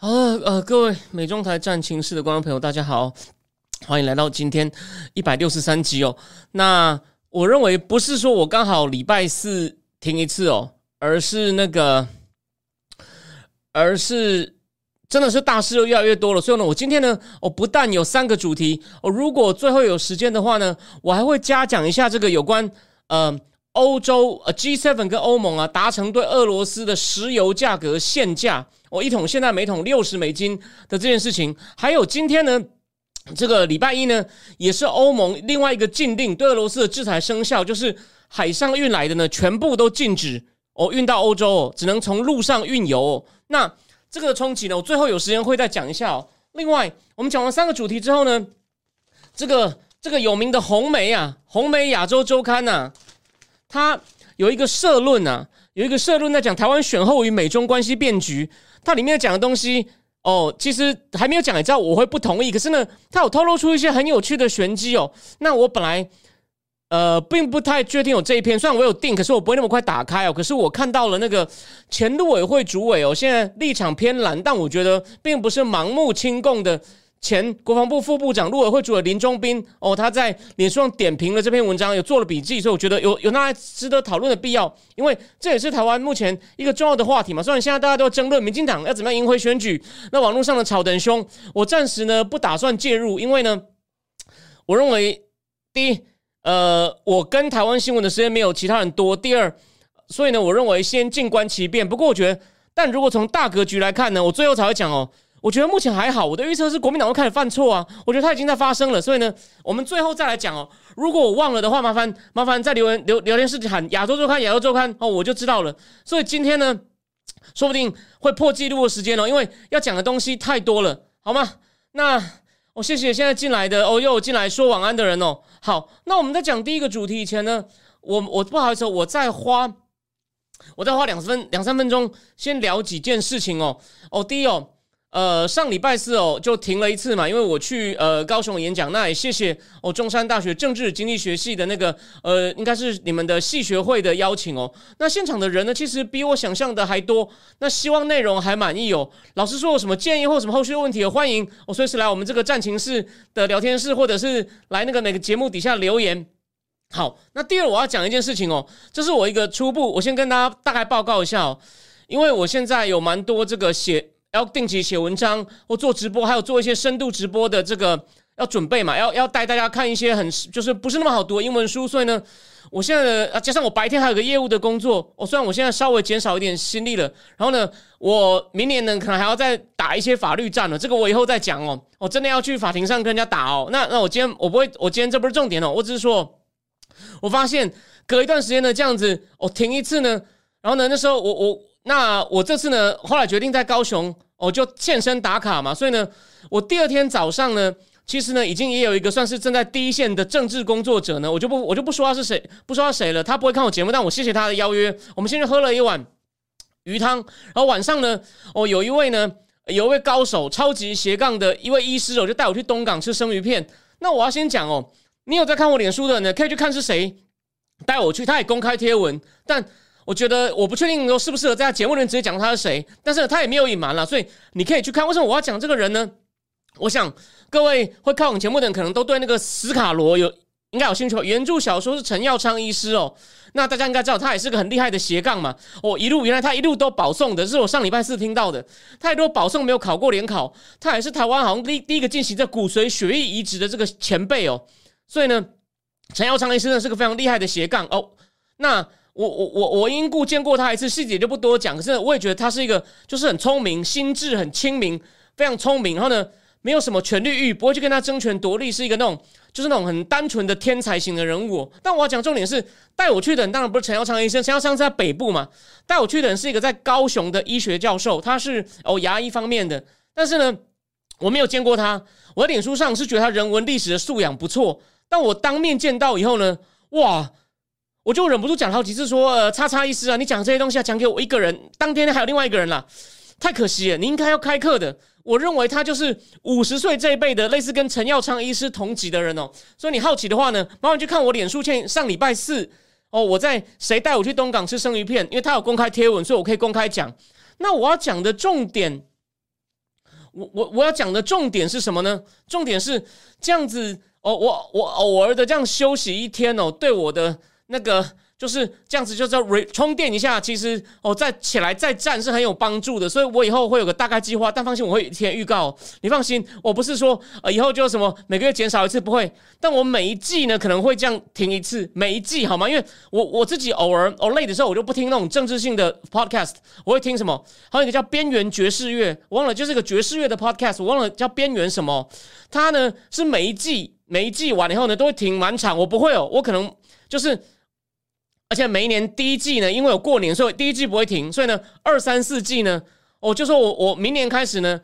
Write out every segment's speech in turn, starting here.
好了，呃，各位美中台战情室的观众朋友，大家好，欢迎来到今天一百六十三集哦。那我认为不是说我刚好礼拜四停一次哦，而是那个，而是真的是大事又越来越多了。所以呢，我今天呢，我不但有三个主题，哦，如果最后有时间的话呢，我还会加讲一下这个有关呃欧洲呃 G7 跟欧盟啊达成对俄罗斯的石油价格限价。我一桶现在每桶六十美金的这件事情，还有今天呢，这个礼拜一呢，也是欧盟另外一个禁令对俄罗斯的制裁生效，就是海上运来的呢，全部都禁止哦运到欧洲哦，只能从陆上运油。那这个冲击呢，我最后有时间会再讲一下哦。另外，我们讲完三个主题之后呢，这个这个有名的红梅啊，红梅亚洲周刊呐，他有一个社论啊，有一个社论在讲台湾选后与美中关系变局。它里面讲的东西哦，其实还没有讲，你知道我会不同意。可是呢，它有透露出一些很有趣的玄机哦。那我本来呃并不太确定有这一篇，虽然我有定，可是我不会那么快打开哦。可是我看到了那个前陆委会主委哦，现在立场偏蓝，但我觉得并不是盲目亲共的。前国防部副部长、陆委会主委林中斌哦，他在脸书上点评了这篇文章，有做了笔记，所以我觉得有有那值得讨论的必要，因为这也是台湾目前一个重要的话题嘛。虽然现在大家都要争论民进党要怎么样赢回选举，那网络上的吵得很凶，我暂时呢不打算介入，因为呢，我认为第一，呃，我跟台湾新闻的时间没有其他人多；第二，所以呢，我认为先静观其变。不过我觉得，但如果从大格局来看呢，我最后才会讲哦。我觉得目前还好，我的预测是国民党会开始犯错啊。我觉得他已经在发生了，所以呢，我们最后再来讲哦。如果我忘了的话，麻烦麻烦在留言留聊天室喊亚洲周刊，亚洲周刊哦，我就知道了。所以今天呢，说不定会破纪录的时间哦，因为要讲的东西太多了，好吗？那我谢谢现在进来的哦，又进来说晚安的人哦。好，那我们在讲第一个主题以前呢，我我不好意思，我再花我再花两分两三分钟先聊几件事情哦。哦，第一哦。呃，上礼拜四哦，就停了一次嘛，因为我去呃高雄演讲。那也谢谢哦，中山大学政治经济学系的那个呃，应该是你们的系学会的邀请哦。那现场的人呢，其实比我想象的还多。那希望内容还满意哦。老师说有什么建议或什么后续问题，欢迎我随时来我们这个战情室的聊天室，或者是来那个哪个节目底下留言。好，那第二我要讲一件事情哦，这是我一个初步，我先跟大家大概报告一下哦，因为我现在有蛮多这个写。要定期写文章或做直播，还有做一些深度直播的这个要准备嘛？要要带大家看一些很就是不是那么好读的英文书，所以呢，我现在啊加上我白天还有个业务的工作，我虽然我现在稍微减少一点心力了，然后呢，我明年呢可能还要再打一些法律战了，这个我以后再讲哦。我真的要去法庭上跟人家打哦。那那我今天我不会，我今天这不是重点哦，我只是说，我发现隔一段时间呢这样子，我停一次呢，然后呢那时候我我。那我这次呢，后来决定在高雄，我就现身打卡嘛。所以呢，我第二天早上呢，其实呢，已经也有一个算是正在第一线的政治工作者呢，我就不我就不说他是谁，不说他谁了，他不会看我节目，但我谢谢他的邀约。我们先去喝了一碗鱼汤，然后晚上呢，哦，有一位呢，有一位高手，超级斜杠的一位医师，我就带我去东港吃生鱼片。那我要先讲哦，你有在看我脸书的呢，可以去看是谁带我去，他也公开贴文，但。我觉得我不确定说适不适合在节目里面直接讲他是谁，但是他也没有隐瞒了，所以你可以去看。为什么我要讲这个人呢？我想各位会看我们节目的人，可能都对那个斯卡罗有应该有兴趣。原著小说是陈耀昌医师哦，那大家应该知道他也是个很厉害的斜杠嘛。哦，一路原来他一路都保送的，是我上礼拜四听到的。他也都保送没有考过联考，他也是台湾好像第第一个进行这骨髓血液移植的这个前辈哦。所以呢，陈耀昌医师呢是个非常厉害的斜杠哦。那我我我我因故见过他一次，细节就不多讲。可是我也觉得他是一个，就是很聪明、心智很清明、非常聪明。然后呢，没有什么权力欲，不会去跟他争权夺利，是一个那种就是那种很单纯的天才型的人物。但我要讲重点是，带我去的人当然不是陈耀昌医生，陈耀昌是在北部嘛。带我去的人是一个在高雄的医学教授，他是哦牙医方面的。但是呢，我没有见过他。我在脸书上是觉得他人文历史的素养不错，但我当面见到以后呢，哇，我就忍不住讲好几次说，呃，叉叉医师啊，你讲这些东西啊，讲给我一个人，当天还有另外一个人啦，太可惜了，你应该要开课的。我认为他就是五十岁这一辈的，类似跟陈耀昌医师同级的人哦。所以你好奇的话呢，麻烦去看我脸书，前上礼拜四哦，我在谁带我去东港吃生鱼片，因为他有公开贴文，所以我可以公开讲。那我要讲的重点，我我我要讲的重点是什么呢？重点是这样子哦，我我偶尔的这样休息一天哦，对我的那个。就是这样子，就是要充电一下。其实哦，再起来再站是很有帮助的。所以我以后会有个大概计划，但放心，我会提前预告。你放心，我不是说呃以后就什么每个月减少一次，不会。但我每一季呢可能会这样停一次，每一季好吗？因为我我自己偶尔哦累的时候，我就不听那种政治性的 podcast，我会听什么？还有一个叫边缘爵士乐，我忘了就是个爵士乐的 podcast，我忘了叫边缘什么。它呢是每一季每一季完了以后呢都会停满场，我不会哦，我可能就是。而且每一年第一季呢，因为有过年，所以第一季不会停。所以呢，二三四季呢，我就说我我明年开始呢，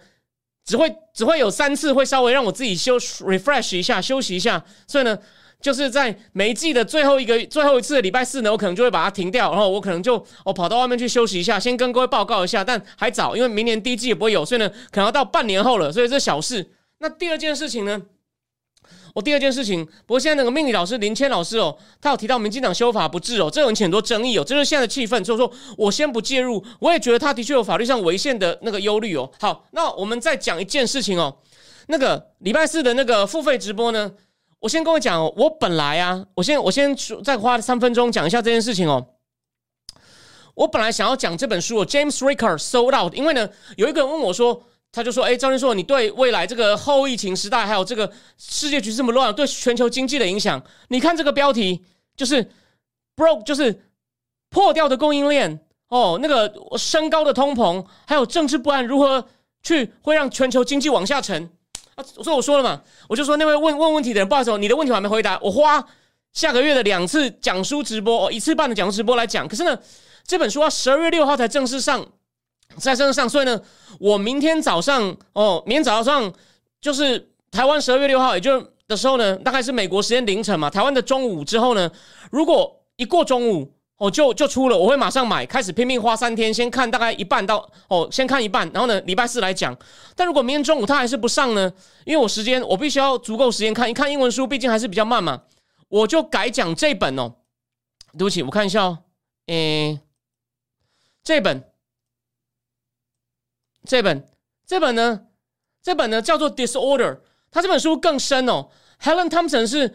只会只会有三次会稍微让我自己休 refresh 一下，休息一下。所以呢，就是在每一季的最后一个最后一次的礼拜四呢，我可能就会把它停掉，然后我可能就我跑到外面去休息一下，先跟各位报告一下。但还早，因为明年第一季也不会有，所以呢，可能要到半年后了。所以这小事。那第二件事情呢？我第二件事情，不过现在那个命理老师林谦老师哦，他有提到民进党修法不治哦，这引起很多争议哦，这是现在的气氛，所以说我先不介入。我也觉得他的确有法律上违宪的那个忧虑哦。好，那我们再讲一件事情哦，那个礼拜四的那个付费直播呢，我先跟我讲哦，我本来啊，我先我先再花三分钟讲一下这件事情哦。我本来想要讲这本书哦，James Ricker Sold Out，因为呢，有一个人问我说。他就说：“哎，张军硕，你对未来这个后疫情时代，还有这个世界局势这么乱，对全球经济的影响，你看这个标题就是 ‘broke’，就是破掉的供应链哦，那个升高的通膨，还有政治不安，如何去会让全球经济往下沉啊？所以我说了嘛，我就说那位问问问题的人，不好意思，你的问题我还没回答，我花下个月的两次讲书直播，哦一次半的讲书直播来讲，可是呢，这本书要十二月六号才正式上。”在身上，所以呢，我明天早上哦，明天早上就是台湾十二月六号，也就的时候呢，大概是美国时间凌晨嘛，台湾的中午之后呢，如果一过中午哦，就就出了，我会马上买，开始拼命花三天，先看大概一半到哦，先看一半，然后呢，礼拜四来讲。但如果明天中午他还是不上呢，因为我时间我必须要足够时间看一看英文书，毕竟还是比较慢嘛，我就改讲这本哦。对不起，我看一下哦，诶，这本。这本这本呢，这本呢叫做《Disorder》，他这本书更深哦。Helen Thompson 是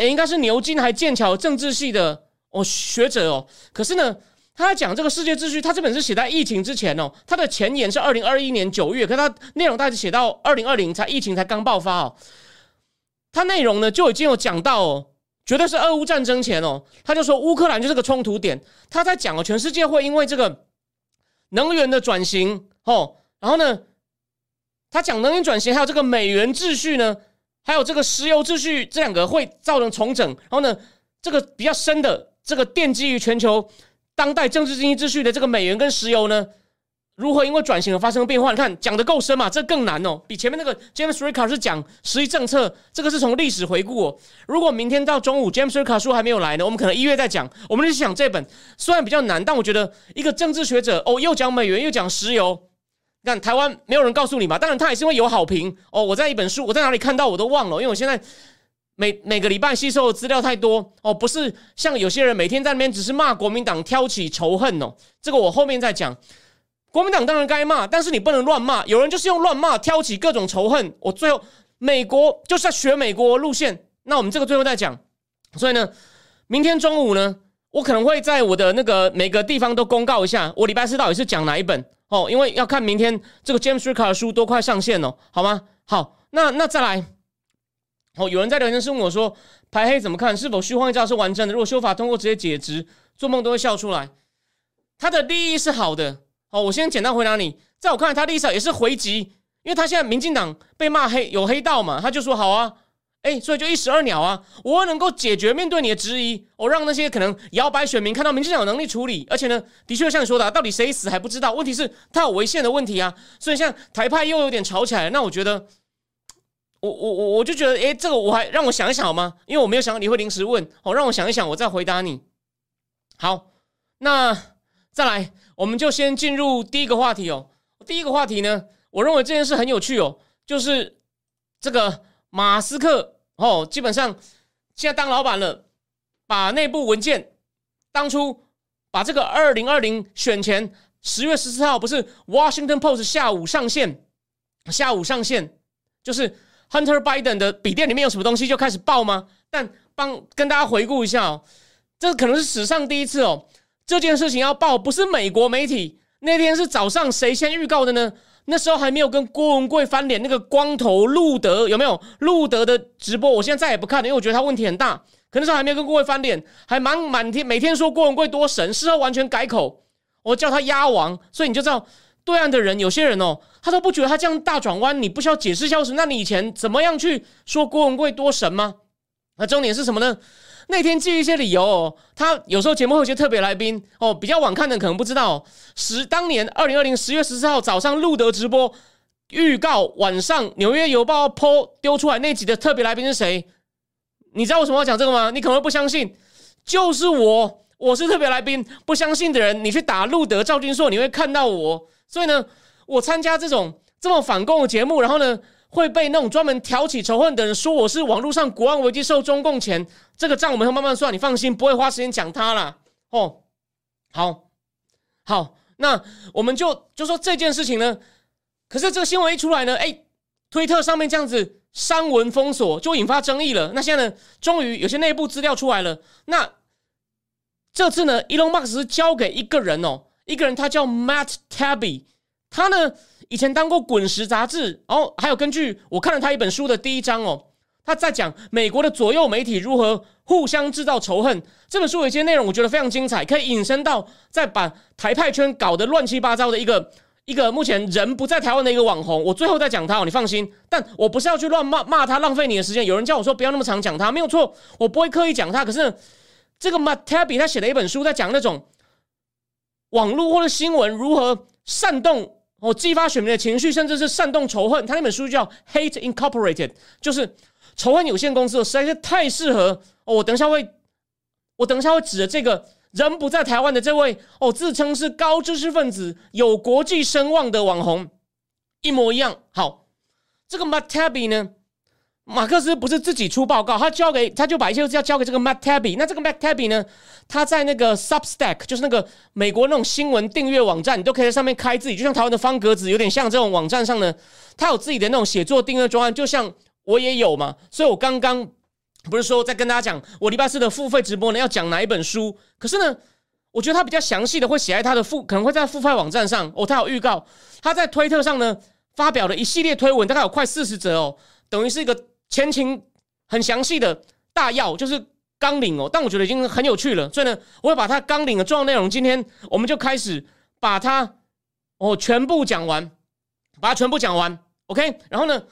应该是牛津还剑桥政治系的哦学者哦。可是呢，他在讲这个世界秩序，他这本是写在疫情之前哦。他的前言是二零二一年九月，可他内容大概写到二零二零才疫情才刚爆发哦。他内容呢就已经有讲到哦，绝对是俄乌战争前哦，他就说乌克兰就是个冲突点。他在讲哦，全世界会因为这个能源的转型哦。然后呢，他讲能源转型，还有这个美元秩序呢，还有这个石油秩序，这两个会造成重整。然后呢，这个比较深的，这个奠基于全球当代政治经济秩序的这个美元跟石油呢，如何因为转型而发生变化？你看讲的够深嘛？这更难哦，比前面那个 James Ricker 是讲实际政策，这个是从历史回顾哦。如果明天到中午 James Ricker 书还没有来呢，我们可能一月再讲。我们就讲这本，虽然比较难，但我觉得一个政治学者哦，又讲美元，又讲石油。但台湾没有人告诉你嘛？当然他也是会有好评哦。我在一本书，我在哪里看到我都忘了，因为我现在每每个礼拜吸收的资料太多哦。不是像有些人每天在那边只是骂国民党，挑起仇恨哦。这个我后面再讲。国民党当然该骂，但是你不能乱骂。有人就是用乱骂挑起各种仇恨。我最后美国就是在学美国路线。那我们这个最后再讲。所以呢，明天中午呢，我可能会在我的那个每个地方都公告一下，我礼拜四到底是讲哪一本。哦，因为要看明天这个 James Ricker 的书都快上线了，好吗？好，那那再来。哦，有人在聊天室问我说：“排黑怎么看？是否虚幻一招是完整的？如果修法通过直接解职，做梦都会笑出来。”他的利益是好的。好，我先简单回答你，在我看来，他的意思也是回击，因为他现在民进党被骂黑有黑道嘛，他就说好啊。哎，所以就一石二鸟啊！我能够解决面对你的质疑，我让那些可能摇摆选民看到民进党有能力处理，而且呢，的确像你说的，到底谁死还不知道。问题是他有违宪的问题啊，所以像台派又有点吵起来。那我觉得，我我我我就觉得，诶，这个我还让我想一想好吗？因为我没有想到你会临时问，哦，让我想一想，我再回答你。好，那再来，我们就先进入第一个话题哦。第一个话题呢，我认为这件事很有趣哦，就是这个马斯克哦，基本上现在当老板了，把内部文件当初把这个二零二零选前十月十四号不是 Washington Post 下午上线，下午上线就是 Hunter Biden 的笔电里面有什么东西就开始爆吗？但帮跟大家回顾一下哦，这可能是史上第一次哦，这件事情要爆不是美国媒体。那天是早上，谁先预告的呢？那时候还没有跟郭文贵翻脸，那个光头路德有没有？路德的直播，我现在再也不看了，因为我觉得他问题很大。可那时候还没有跟郭文贵翻脸，还满满天每天说郭文贵多神，事后完全改口，我叫他鸭王。所以你就知道，对岸的人有些人哦，他都不觉得他这样大转弯，你不需要解释消息。那你以前怎么样去说郭文贵多神吗？那重点是什么呢？那天基于一些理由，他有时候节目会有些特别来宾哦，比较晚看的可能不知道。十当年二零二零十月十四号早上录的直播预告，晚上纽约邮报 PO 丢出来那集的特别来宾是谁？你知道为什么要讲这个吗？你可能会不相信，就是我，我是特别来宾。不相信的人，你去打路德赵金硕，你会看到我。所以呢，我参加这种这么反共的节目，然后呢？会被那种专门挑起仇恨的人说我是网络上国安危机受中共钱，这个账我们会慢慢算，你放心，不会花时间讲他了。哦，好，好，那我们就就说这件事情呢。可是这个新闻一出来呢，哎，推特上面这样子删文封锁，就引发争议了。那现在呢，终于有些内部资料出来了。那这次呢，Elon Musk 是交给一个人哦，一个人他叫 Matt Tabby，他呢。以前当过《滚石》杂志，哦，还有根据我看了他一本书的第一章哦，他在讲美国的左右媒体如何互相制造仇恨。这本书有一些内容我觉得非常精彩，可以引申到再把台派圈搞得乱七八糟的一个一个目前人不在台湾的一个网红。我最后再讲他哦，你放心。但我不是要去乱骂骂他，浪费你的时间。有人叫我说不要那么常讲他，没有错，我不会刻意讲他。可是这个 Matabi 他写了一本书，在讲那种网络或者新闻如何煽动。哦，激发选民的情绪，甚至是煽动仇恨。他那本书叫《Hate Incorporated》，就是仇恨有限公司，实在是太适合。哦，我等一下会，我等一下会指着这个人不在台湾的这位哦，自称是高知识分子、有国际声望的网红，一模一样。好，这个 Matabi 呢？马克思不是自己出报告，他交给他就把一切都要交给这个 Matt Taibbi。那这个 Matt Taibbi 呢？他在那个 Substack，就是那个美国那种新闻订阅网站，你都可以在上面开自己，就像台湾的方格子，有点像这种网站上呢，他有自己的那种写作订阅专案，就像我也有嘛。所以我刚刚不是说在跟大家讲，我礼拜四的付费直播呢要讲哪一本书？可是呢，我觉得他比较详细的会写在他的付，可能会在付费网站上哦。他有预告，他在推特上呢发表了一系列推文，大概有快四十则哦，等于是一个。前情很详细的大要就是纲领哦，但我觉得已经很有趣了，所以呢，我会把它纲领的重要内容，今天我们就开始把它哦全部讲完，把它全部讲完，OK。然后呢，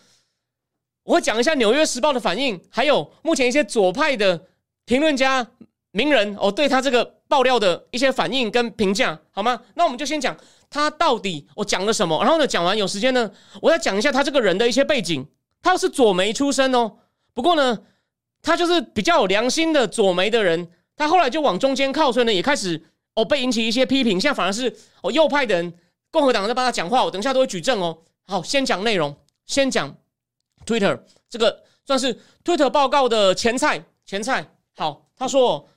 我会讲一下《纽约时报》的反应，还有目前一些左派的评论家、名人哦对他这个爆料的一些反应跟评价，好吗？那我们就先讲他到底我讲了什么，然后呢，讲完有时间呢，我再讲一下他这个人的一些背景。他是左媒出身哦，不过呢，他就是比较有良心的左媒的人。他后来就往中间靠，所以呢，也开始哦被引起一些批评。现在反而是哦右派的人，共和党在帮他讲话。我等一下都会举证哦。好，先讲内容，先讲 Twitter 这个算是 Twitter 报告的前菜。前菜好，他说，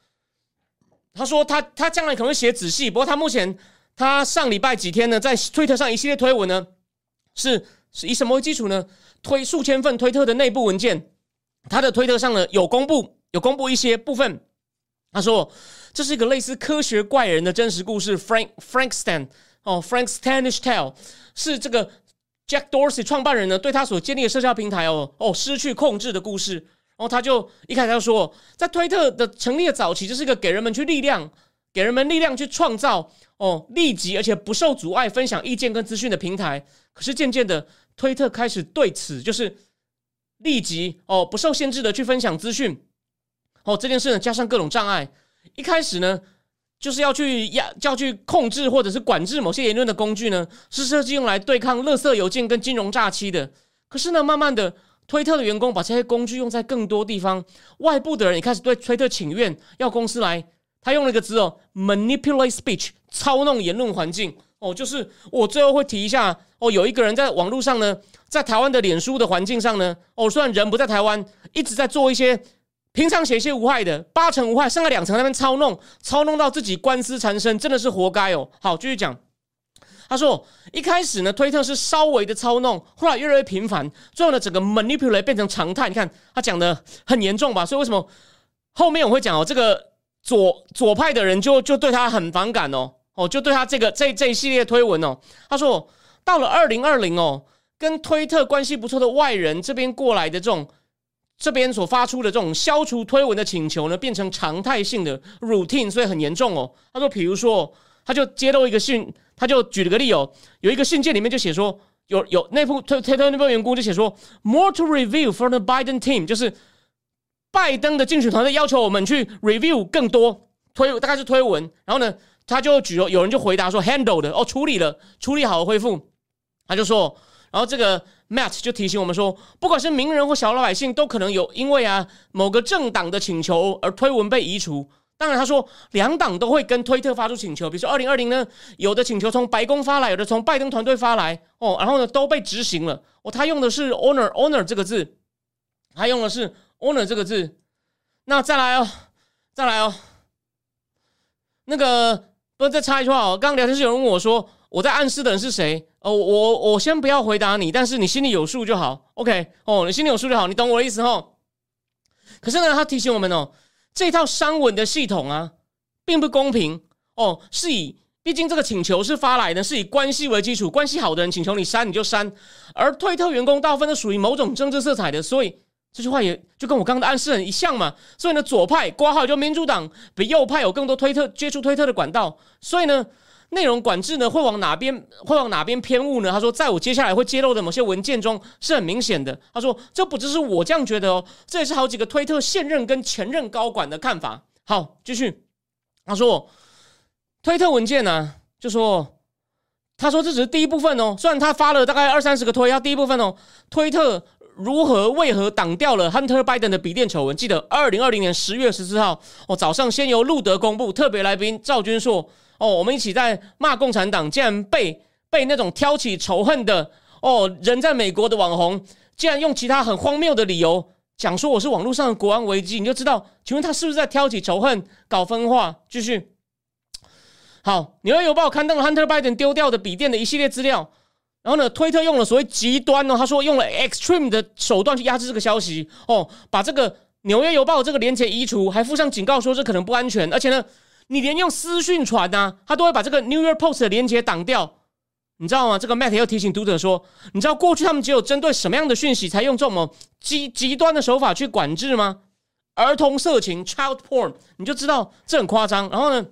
他说他他将来可能会写仔细，不过他目前他上礼拜几天呢，在 Twitter 上一系列推文呢，是是以什么为基础呢？推数千份推特的内部文件，他的推特上呢有公布，有公布一些部分。他说这是一个类似科学怪人的真实故事，Frank Frankstan 哦，Frankstanish Tale 是这个 Jack Dorsey 创办人呢对他所建立的社交平台哦哦失去控制的故事。然后他就一开始他说，在推特的成立的早期，这是一个给人们去力量，给人们力量去创造哦立即而且不受阻碍分享意见跟资讯的平台。可是渐渐的。推特开始对此就是立即哦不受限制的去分享资讯哦这件事呢加上各种障碍，一开始呢就是要去压要去控制或者是管制某些言论的工具呢是设计用来对抗垃圾邮件跟金融诈欺的。可是呢慢慢的推特的员工把这些工具用在更多地方，外部的人也开始对推特请愿，要公司来。他用了一个字哦，manipulate speech，操弄言论环境哦。就是我最后会提一下哦，有一个人在网络上呢，在台湾的脸书的环境上呢，哦，虽然人不在台湾，一直在做一些平常写一些无害的，八成无害，剩下两成那边操弄，操弄到自己官司缠身，真的是活该哦。好，继续讲。他说：“一开始呢，推特是稍微的操弄，后来越来越频繁，最后呢，整个 manipulate 变成常态。你看他讲的很严重吧？所以为什么后面我会讲哦，这个左左派的人就就对他很反感哦，哦，就对他这个这这一系列推文哦。他说到了二零二零哦，跟推特关系不错的外人这边过来的这种这边所发出的这种消除推文的请求呢，变成常态性的 routine，所以很严重哦。他说，比如说，他就揭露一个信。”他就举了个例哦，有一个信件里面就写说，有有内部推推特那边员工就写说，more to review for the Biden team，就是拜登的竞选团队要求我们去 review 更多推，大概是推文。然后呢，他就举了，有人就回答说 handle 的哦，处理了，处理好了恢复。他就说，然后这个 Matt 就提醒我们说，不管是名人或小老百姓，都可能有因为啊某个政党的请求而推文被移除。当然，他说两党都会跟推特发出请求，比如说二零二零呢，有的请求从白宫发来，有的从拜登团队发来哦，然后呢都被执行了。哦，他用的是 honor honor 这个字，他用的是 honor 这个字。那再来哦，再来哦，那个不再插一句话哦，刚刚聊天室有人问我说，我在暗示的人是谁？哦，我我先不要回答你，但是你心里有数就好。OK，哦，你心里有数就好，你懂我的意思哦。可是呢，他提醒我们哦。这套商文的系统啊，并不公平哦。是以，毕竟这个请求是发来的，是以关系为基础，关系好的人请求你删你就删，而推特员工大部分都属于某种政治色彩的，所以这句话也就跟我刚刚的暗示很一像嘛。所以呢，左派挂号就民主党比右派有更多推特接触推特的管道，所以呢。内容管制呢会往哪边会往哪边偏误呢？他说，在我接下来会揭露的某些文件中是很明显的。他说，这不只是我这样觉得哦，这也是好几个推特现任跟前任高管的看法。好，继续。他说，推特文件呢，就说，他说这只是第一部分哦。虽然他发了大概二三十个推，他第一部分哦，推特如何为何挡掉了 Hunter Biden 的笔电丑闻？记得二零二零年十月十四号哦，早上先由路德公布，特别来宾赵军硕。哦，我们一起在骂共产党，竟然被被那种挑起仇恨的哦人在美国的网红，竟然用其他很荒谬的理由讲说我是网络上的国安危机，你就知道，请问他是不是在挑起仇恨、搞分化？继续，好，《纽约邮报》刊登了 Hunter Biden 丢掉的笔电的一系列资料，然后呢，推特用了所谓极端哦，他说用了 extreme 的手段去压制这个消息，哦，把这个《纽约邮报》这个连接移除，还附上警告说这可能不安全，而且呢。你连用私讯传呐，他都会把这个 New York Post 的连接挡掉，你知道吗？这个 Matt 要提醒读者说，你知道过去他们只有针对什么样的讯息才用这种极极端的手法去管制吗？儿童色情 （child porn），你就知道这很夸张。然后呢，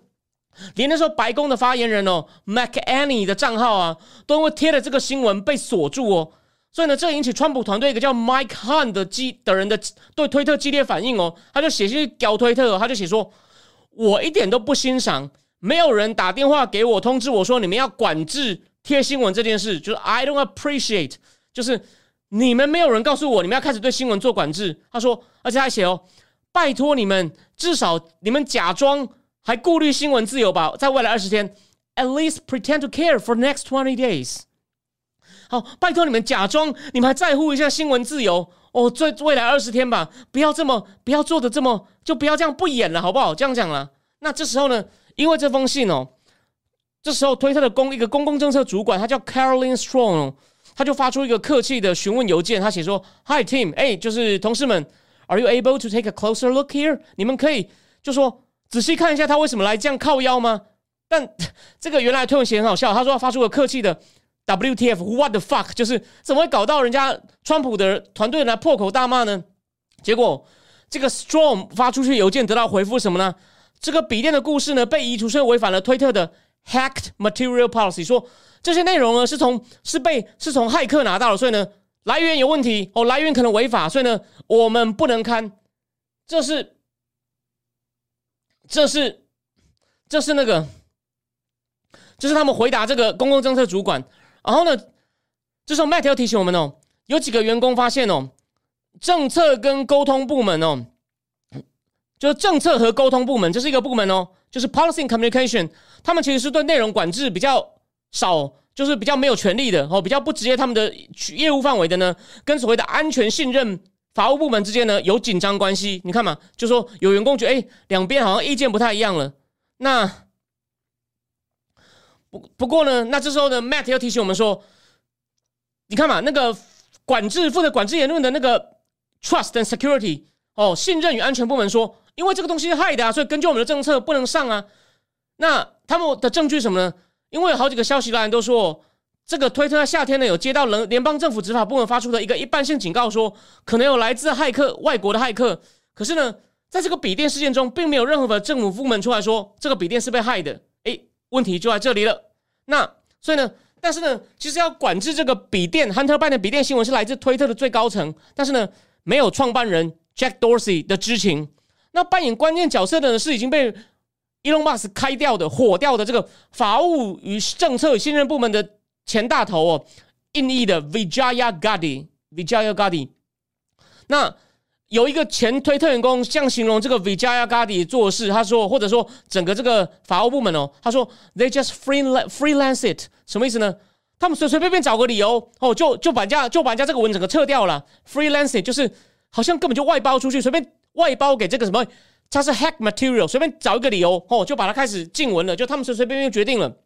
连那时候白宫的发言人哦，McAnny 的账号啊，都因为贴了这个新闻被锁住哦。所以呢，这引起川普团队一个叫 Mike Hunt 的激的人的对推特激烈反应哦，他就写信搞推特，他就写说。我一点都不欣赏，没有人打电话给我通知我说你们要管制贴新闻这件事，就是 I don't appreciate，就是你们没有人告诉我你们要开始对新闻做管制。他说，而且还写哦，拜托你们至少你们假装还顾虑新闻自由吧，在未来二十天，at least pretend to care for next twenty days。好，拜托你们假装你们还在乎一下新闻自由哦，最未来二十天吧，不要这么不要做的这么。就不要这样不演了，好不好？这样讲了。那这时候呢？因为这封信哦，这时候推特的公一个公共政策主管，他叫 Caroline Strong，他就发出一个客气的询问邮件。他写说：“Hi team，哎，就是同事们，Are you able to take a closer look here？你们可以就说仔细看一下他为什么来这样靠腰吗？”但 这个原来推文写很好笑，他说要发出个客气的 WTF，What the fuck？就是怎么会搞到人家川普的团队来破口大骂呢？结果。这个 Storm 发出去邮件得到回复什么呢？这个笔电的故事呢被移除，是违反了推特的 Hacked Material Policy，说这些内容呢是从是被是从骇客拿到的，所以呢来源有问题哦，来源可能违法，所以呢我们不能看。这是这是这是那个，这是他们回答这个公共政策主管。然后呢，这时候 Matt 要提醒我们哦，有几个员工发现哦。政策跟沟通部门哦，就是政策和沟通部门，这是一个部门哦，就是 policy communication，他们其实是对内容管制比较少，就是比较没有权利的哦，比较不直接他们的业务范围的呢，跟所谓的安全信任法务部门之间呢有紧张关系。你看嘛，就说有员工觉得，哎，两边好像意见不太一样了。那不不过呢，那这时候呢，Matt 又提醒我们说，你看嘛，那个管制负责管制言论的那个。Trust and security，哦，信任与安全部门说，因为这个东西是害的啊，所以根据我们的政策不能上啊。那他们的证据什么呢？因为有好几个消息来源都说，这个推特在夏天呢有接到联联邦政府执法部门发出的一个一般性警告，说可能有来自骇客外国的骇客。可是呢，在这个笔电事件中，并没有任何的政府部门出来说这个笔电是被害的。诶，问题就在这里了。那所以呢，但是呢，其实要管制这个笔电，Hunter Biden 笔电新闻是来自推特的最高层，但是呢。没有创办人 Jack Dorsey 的知情，那扮演关键角色的呢是已经被 Elon Musk 开掉的火掉的这个法务与政策信任部门的前大头哦，印裔的 Vijaya Gadi，Vijaya Gadi。那有一个前推特员工这样形容这个 Vijaya Gadi 做事，他说或者说整个这个法务部门哦，他说 They just free freelance it，什么意思呢？他们随随便便找个理由哦，就就把人家就把人家这个文整个撤掉了。Freelancing 就是好像根本就外包出去，随便外包给这个什么，它是 hack material，随便找一个理由哦，就把它开始禁文了。就他们随随便便决定了，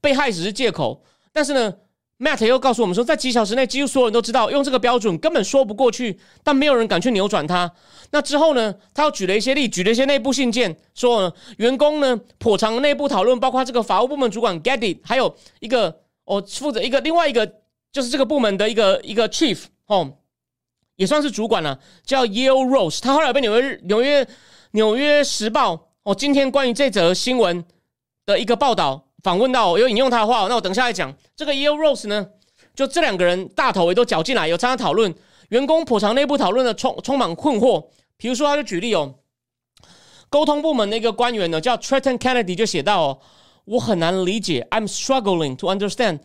被害只是借口。但是呢，Matt 又告诉我们说，在几小时内，几乎所有人都知道用这个标准根本说不过去，但没有人敢去扭转它。那之后呢，他又举了一些例，举了一些内部信件，说员工呢颇长内部讨论，包括这个法务部门主管 Getty，还有一个。哦，负责一个另外一个就是这个部门的一个一个 chief 哦，也算是主管了，叫 Yale Rose。他后来被纽约纽约纽约时报哦，今天关于这则新闻的一个报道访问到，有引用他的话。那我等下来讲这个 Yale Rose 呢，就这两个人大头也都搅进来，有参加讨论，员工颇长内部讨论的充充满困惑。比如说，他就举例哦，沟通部门的一个官员呢，叫 Trenton Kennedy 就写到哦。我很难理解，I'm struggling to understand。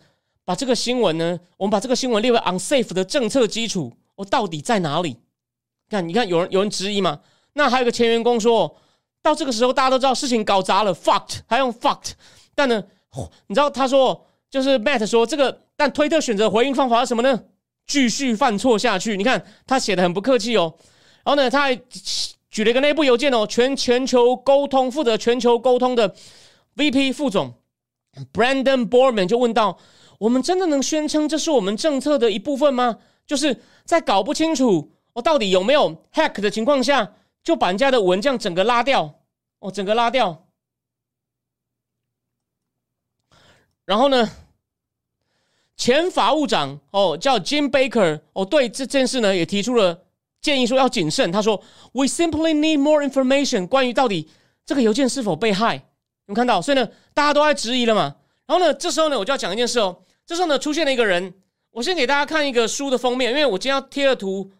把这个新闻呢，我们把这个新闻列为 unsafe 的政策基础，我到底在哪里？看，你看，有人有人质疑吗？那还有个前员工说，到这个时候大家都知道事情搞砸了，fucked，还用 fucked。但呢，你知道他说，就是 Matt 说这个，但推特选择回应方法是什么呢？继续犯错下去。你看他写的很不客气哦。然后呢，他还举了一个内部邮件哦，全全球沟通负责全球沟通的。VP 副总 Brandon Borman 就问到：“我们真的能宣称这是我们政策的一部分吗？就是在搞不清楚我到底有没有 hack 的情况下，就把人家的文这样整个拉掉，哦，整个拉掉。然后呢，前法务长哦叫 Jim Baker 哦，对这件事呢也提出了建议，说要谨慎。他说：We simply need more information 关于到底这个邮件是否被害。”有看到，所以呢，大家都在质疑了嘛。然后呢，这时候呢，我就要讲一件事哦。这时候呢，出现了一个人。我先给大家看一个书的封面，因为我今天要贴的图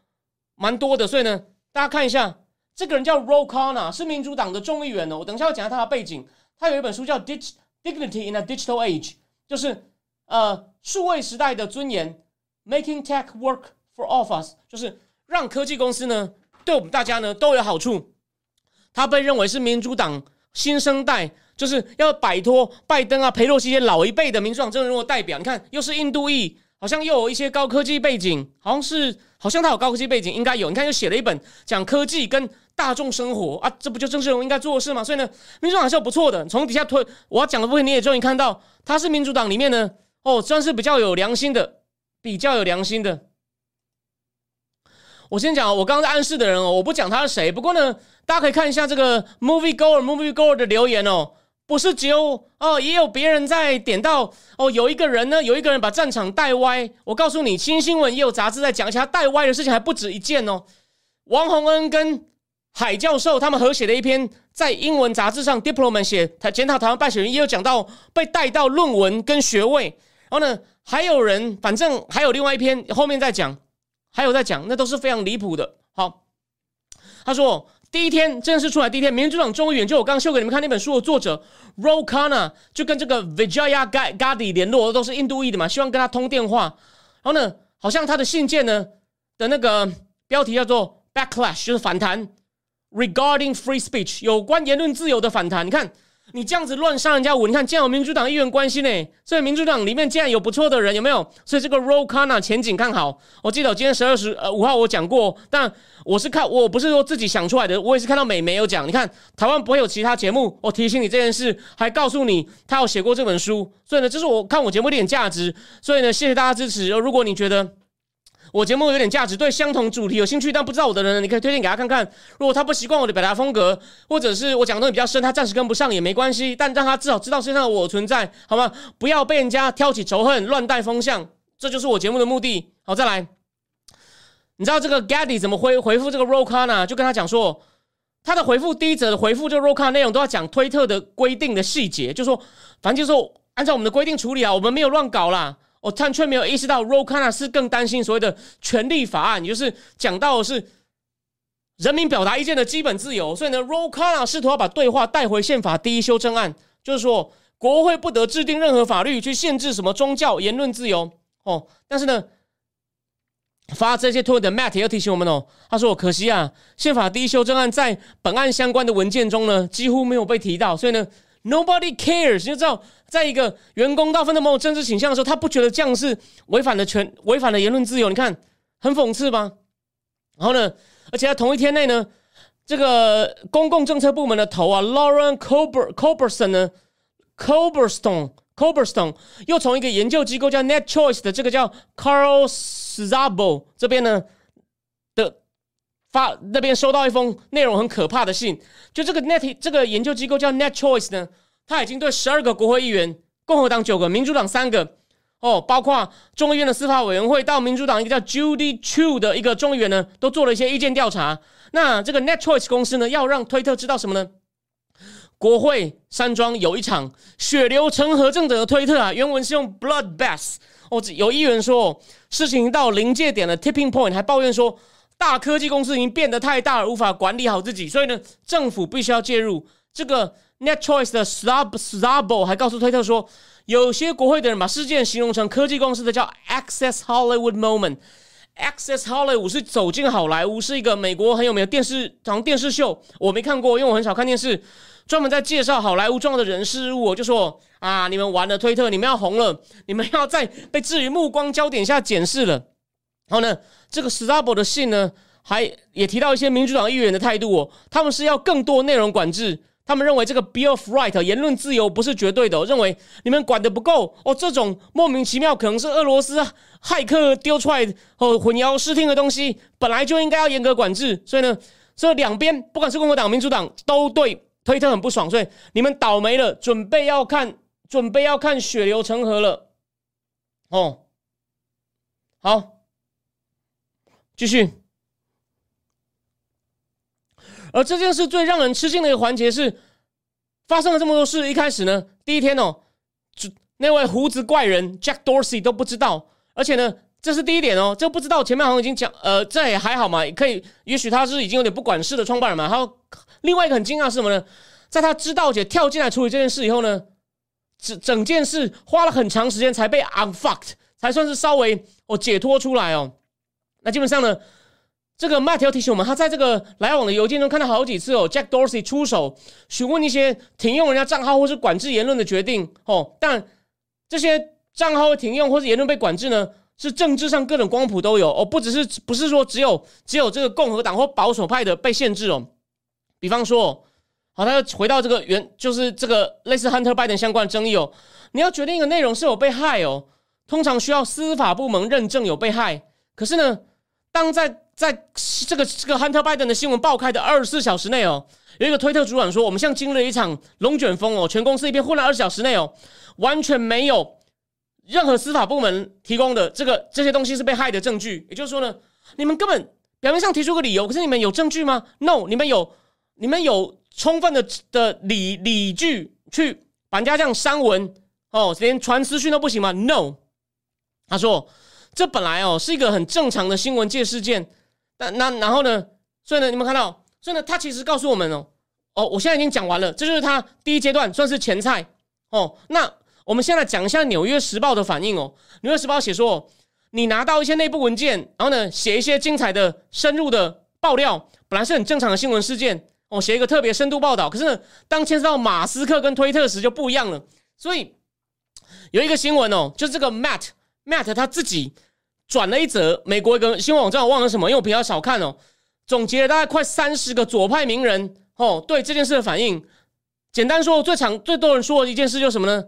蛮多的，所以呢，大家看一下，这个人叫 Ro Khanna，是民主党的众议员哦。我等一下要讲下他的背景。他有一本书叫《Ditch Dignity in a Digital Age》，就是呃，数位时代的尊严，Making Tech Work for All of Us，就是让科技公司呢，对我们大家呢都有好处。他被认为是民主党。新生代就是要摆脱拜登啊、佩洛西这些老一辈的民主党政治人物代表。你看，又是印度裔，好像又有一些高科技背景，好像是好像他有高科技背景，应该有。你看，又写了一本讲科技跟大众生活啊，这不就政治人物应该做的事吗？所以呢，民主党是不错的。从底下推我要讲的部分，你也终于看到，他是民主党里面呢，哦，算是比较有良心的，比较有良心的。我先讲，我刚刚在暗示的人哦，我不讲他是谁。不过呢，大家可以看一下这个 movie goer movie goer 的留言哦，不是只有哦，也有别人在点到哦。有一个人呢，有一个人把战场带歪。我告诉你，新新闻也有杂志在讲一下带歪的事情，还不止一件哦。王洪恩跟海教授他们合写的一篇在英文杂志上 Diploma 写他检讨台湾败选人，也有讲到被带到论文跟学位。然后呢，还有人，反正还有另外一篇后面再讲。还有在讲，那都是非常离谱的。好，他说第一天正式出来，第一天，民主党众议员就我刚刚秀给你们看那本书的作者 Ro Khanna 就跟这个 Vijaya Gadi 联络，都是印度裔的嘛，希望跟他通电话。然后呢，好像他的信件呢的那个。标题叫做 Backlash，就是反弹，Regarding Free Speech，有关言论自由的反弹。你看。你这样子乱杀人家我，你看，竟然有民主党议员关系呢，所以民主党里面竟然有不错的人，有没有？所以这个 Ro Khanna 前景看好。我记得我今天十二十呃五号我讲过，但我是看我不是说自己想出来的，我也是看到美媒有讲。你看台湾不会有其他节目，我提醒你这件事，还告诉你他有写过这本书，所以呢，这是我看我节目一点价值。所以呢，谢谢大家支持。如果你觉得，我节目有点价值，对相同主题有兴趣但不知道我的人，你可以推荐给他看看。如果他不习惯我的表达风格，或者是我讲的东西比较深，他暂时跟不上也没关系，但让他至少知道身上的我存在，好吗？不要被人家挑起仇恨、乱带风向，这就是我节目的目的。好，再来，你知道这个 Gaddy 怎么回回复这个 Rokana？就跟他讲说，他的回复第一则的回复，就 Rokana 内容都要讲推特的规定的细节，就说反正就是说按照我们的规定处理啊，我们没有乱搞啦。我但却没有意识到，Rokana 是更担心所谓的权利法案，也就是讲到的是人民表达意见的基本自由。所以呢，Rokana 试图要把对话带回宪法第一修正案，就是说国会不得制定任何法律去限制什么宗教言论自由。哦，但是呢，发这些推文的 Matt 也要提醒我们哦，他说：“可惜啊，宪法第一修正案在本案相关的文件中呢，几乎没有被提到。所以呢，Nobody cares，你就知道。”在一个员工大部分都没有政治倾向的时候，他不觉得这样是违反了权、违反了言论自由。你看，很讽刺吧？然后呢，而且在同一天内呢，这个公共政策部门的头啊，Lauren Cober Coberson 呢，Coberstone Coberstone 又从一个研究机构叫 Net Choice 的这个叫 Carl Zabo 这边呢发那边收到一封内容很可怕的信，就这个 Net 这个研究机构叫 Net Choice 呢。他已经对十二个国会议员，共和党九个，民主党三个，哦，包括众议院的司法委员会到民主党一个叫 Judy Chu 的一个众议员呢，都做了一些意见调查。那这个 Net Choice 公司呢，要让推特知道什么呢？国会山庄有一场血流成河正的推特啊，原文是用 Bloodbath。哦，有议员说事情到临界点了 tipping point，还抱怨说大科技公司已经变得太大而，无法管理好自己，所以呢，政府必须要介入这个。Net Choice 的 Sub Sabo 还告诉推特说，有些国会的人把事件形容成科技公司的叫 Access Hollywood Moment。Access Hollywood 是走进好莱坞，是一个美国很有名的电视像电视秀。我没看过，因为我很少看电视。专门在介绍好莱坞重要的人事物，我就说啊，你们玩了推特，你们要红了，你们要在被置于目光焦点下检视了。然后呢，这个 Sabo 的信呢，还也提到一些民主党议员的态度哦，他们是要更多内容管制。他们认为这个 Bill of Right 言论自由不是绝对的，认为你们管的不够哦。这种莫名其妙可能是俄罗斯骇客丢出来哦混淆视听的东西，本来就应该要严格管制。所以呢，这两边不管是共和党、民主党都对推特很不爽，所以你们倒霉了，准备要看，准备要看血流成河了。哦，好，继续。而这件事最让人吃惊的一个环节是，发生了这么多事。一开始呢，第一天哦，那位胡子怪人 Jack Dorsey 都不知道，而且呢，这是第一点哦，这不知道前面好像已经讲，呃，这也还好嘛，可以，也许他是已经有点不管事的创办人嘛。还有另外一个很惊讶是什么呢？在他知道且跳进来处理这件事以后呢，整整件事花了很长时间才被 unfucked，才算是稍微哦解脱出来哦。那基本上呢。这个 Matt 要提醒我们，他在这个来往的邮件中看到好几次哦，Jack Dorsey 出手询问一些停用人家账号或是管制言论的决定哦。但这些账号停用或是言论被管制呢，是政治上各种光谱都有哦，不只是不是说只有只有这个共和党或保守派的被限制哦。比方说，好，他要回到这个原就是这个类似 Hunter Biden 相关的争议哦。你要决定一个内容是有被害哦，通常需要司法部门认证有被害。可是呢，当在在这个这个 Hunter Biden 的新闻爆开的二十四小时内哦，有一个推特主管说，我们像经历了一场龙卷风哦，全公司一片混乱。二十小时内哦，完全没有任何司法部门提供的这个这些东西是被害的证据。也就是说呢，你们根本表面上提出个理由，可是你们有证据吗？No，你们有你们有充分的的理理据去把人家这样删文哦，连传私讯都不行吗？No，他说这本来哦是一个很正常的新闻界事件。那那然后呢？所以呢，你们看到，所以呢，他其实告诉我们哦，哦，我现在已经讲完了，这就是他第一阶段，算是前菜哦。那我们现在讲一下《纽约时报》的反应哦，《纽约时报》写说，你拿到一些内部文件，然后呢，写一些精彩的、深入的爆料，本来是很正常的新闻事件，哦，写一个特别深度报道。可是呢，当牵涉到马斯克跟推特时就不一样了。所以有一个新闻哦，就是这个 Matt Matt 他自己转了一则美国一个新闻网站，我忘了什么，因为我比较少看哦。总结了大概快三十个左派名人哦对这件事的反应。简单说，最常最多人说的一件事就是什么呢？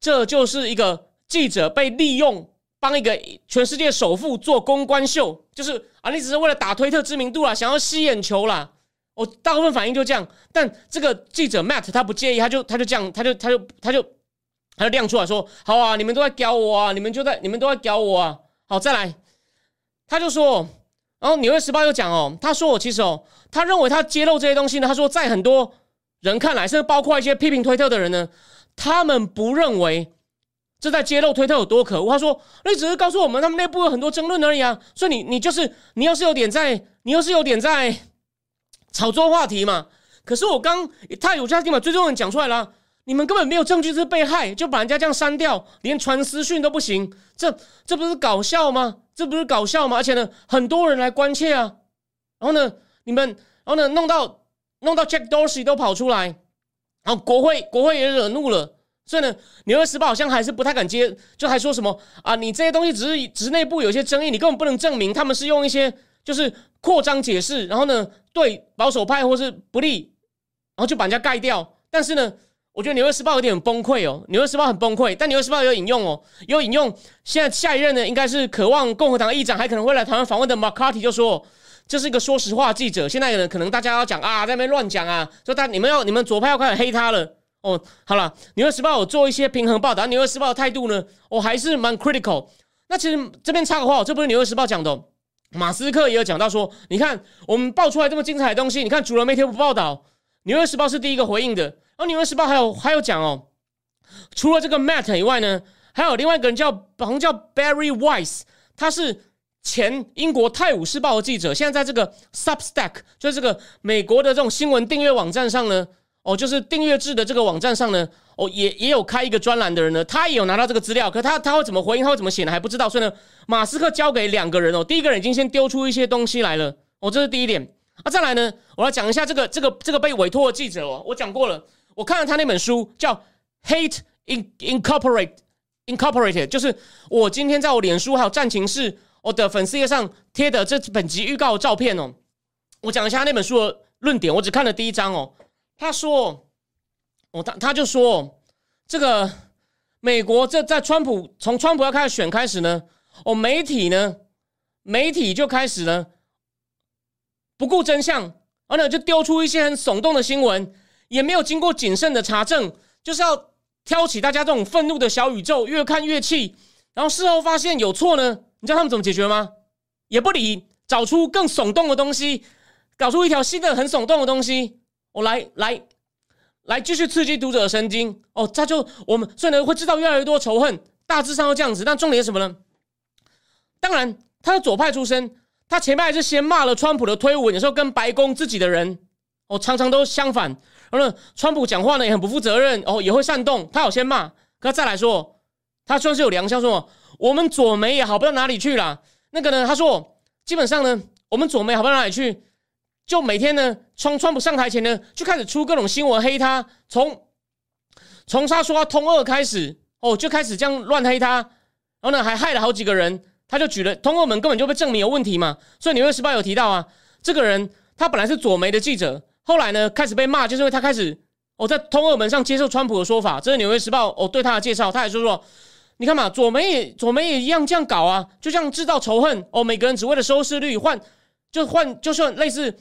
这就是一个记者被利用。帮一个全世界首富做公关秀，就是啊，你只是为了打推特知名度啦，想要吸眼球啦。我大部分反应就这样，但这个记者 Matt 他不介意，他就他就这样，他就他就他就他就亮出来说：“好啊，你们都在屌我啊，你们就在你们都在屌我啊。”好，再来，他就说，然后《纽约时报》又讲哦，他说我其实哦，他认为他揭露这些东西呢，他说在很多人看来，甚至包括一些批评推特的人呢，他们不认为。这在揭露推特有多可恶？他说：“那只是告诉我们，他们内部有很多争论而已啊。所以你你就是你，要是有点在，你要是有点在炒作话题嘛。可是我刚他有家庭把最重要的讲出来了，你们根本没有证据是被害，就把人家这样删掉，连传私讯都不行，这这不是搞笑吗？这不是搞笑吗？而且呢，很多人来关切啊。然后呢，你们然后呢，弄到弄到 Jack Dorsey 都跑出来，然后国会国会也惹怒了。”所以呢，《纽约时报》好像还是不太敢接，就还说什么啊，你这些东西只是只是内部有些争议，你根本不能证明他们是用一些就是扩张解释，然后呢对保守派或是不利，然后就把人家盖掉。但是呢，我觉得《纽约时报》有点崩溃哦，《纽约时报》很崩溃。但《纽约时报》有引用哦，有引用现在下一任呢，应该是渴望共和党议长，还可能会来台湾访问的 McCarthy 就说，这是一个说实话记者。现在呢，可能大家要讲啊，在那边乱讲啊，说他你们要你们左派要开始黑他了。哦，好了，《纽约时报》有做一些平衡报道，《纽约时报》的态度呢，我还是蛮 critical。那其实这边插个话，这不是《纽约时报》讲的，马斯克也有讲到说，你看我们爆出来这么精彩的东西，你看主流媒体不报道，《纽约时报》是第一个回应的。哦《纽约时报》还有还有讲哦，除了这个 Matt 以外呢，还有另外一个人叫好像叫 Barry Weiss，他是前英国《泰晤士报》的记者，现在在这个 Substack，就是这个美国的这种新闻订阅网站上呢。哦，就是订阅制的这个网站上呢，哦，也也有开一个专栏的人呢，他也有拿到这个资料，可他他会怎么回应，他会怎么写呢？还不知道。所以呢，马斯克交给两个人哦，第一个人已经先丢出一些东西来了，哦，这是第一点。啊，再来呢，我要讲一下这个这个这个被委托的记者哦，我讲过了，我看了他那本书叫《Hate In Incorporate Incorporated》，就是我今天在我脸书还有战情室我的粉丝页上贴的这本集预告的照片哦，我讲一下那本书的论点，我只看了第一章哦。他说：“哦，他他就说，这个美国这在川普从川普要开始选开始呢，哦，媒体呢，媒体就开始呢不顾真相，而呢就丢出一些很耸动的新闻，也没有经过谨慎的查证，就是要挑起大家这种愤怒的小宇宙，越看越气。然后事后发现有错呢，你知道他们怎么解决吗？也不理，找出更耸动的东西，搞出一条新的很耸动的东西。”我来来来继续刺激读者的神经哦，他就我们所以呢会知道越来越多仇恨，大致上都这样子。但重点是什么呢？当然，他是左派出身，他前面还是先骂了川普的推文，有时候跟白宫自己的人哦常常都相反。然后呢，川普讲话呢也很不负责任哦，也会煽动。他好先骂，可再来说，他算是有良心，说我们左媒也好不到哪里去啦。那个呢，他说基本上呢，我们左媒好不到哪里去。就每天呢，川川普上台前呢，就开始出各种新闻黑他，从从他说他通俄开始，哦，就开始这样乱黑他，然后呢，还害了好几个人。他就举了通俄门根本就被证明有问题嘛。所以《纽约时报》有提到啊，这个人他本来是左媒的记者，后来呢开始被骂，就是因为他开始哦在通俄门上接受川普的说法。这是《纽约时报》哦对他的介绍，他还说说，你看嘛，左媒也左媒也一样这样搞啊，就这样制造仇恨哦，每个人只为了收视率换就换，就算类似。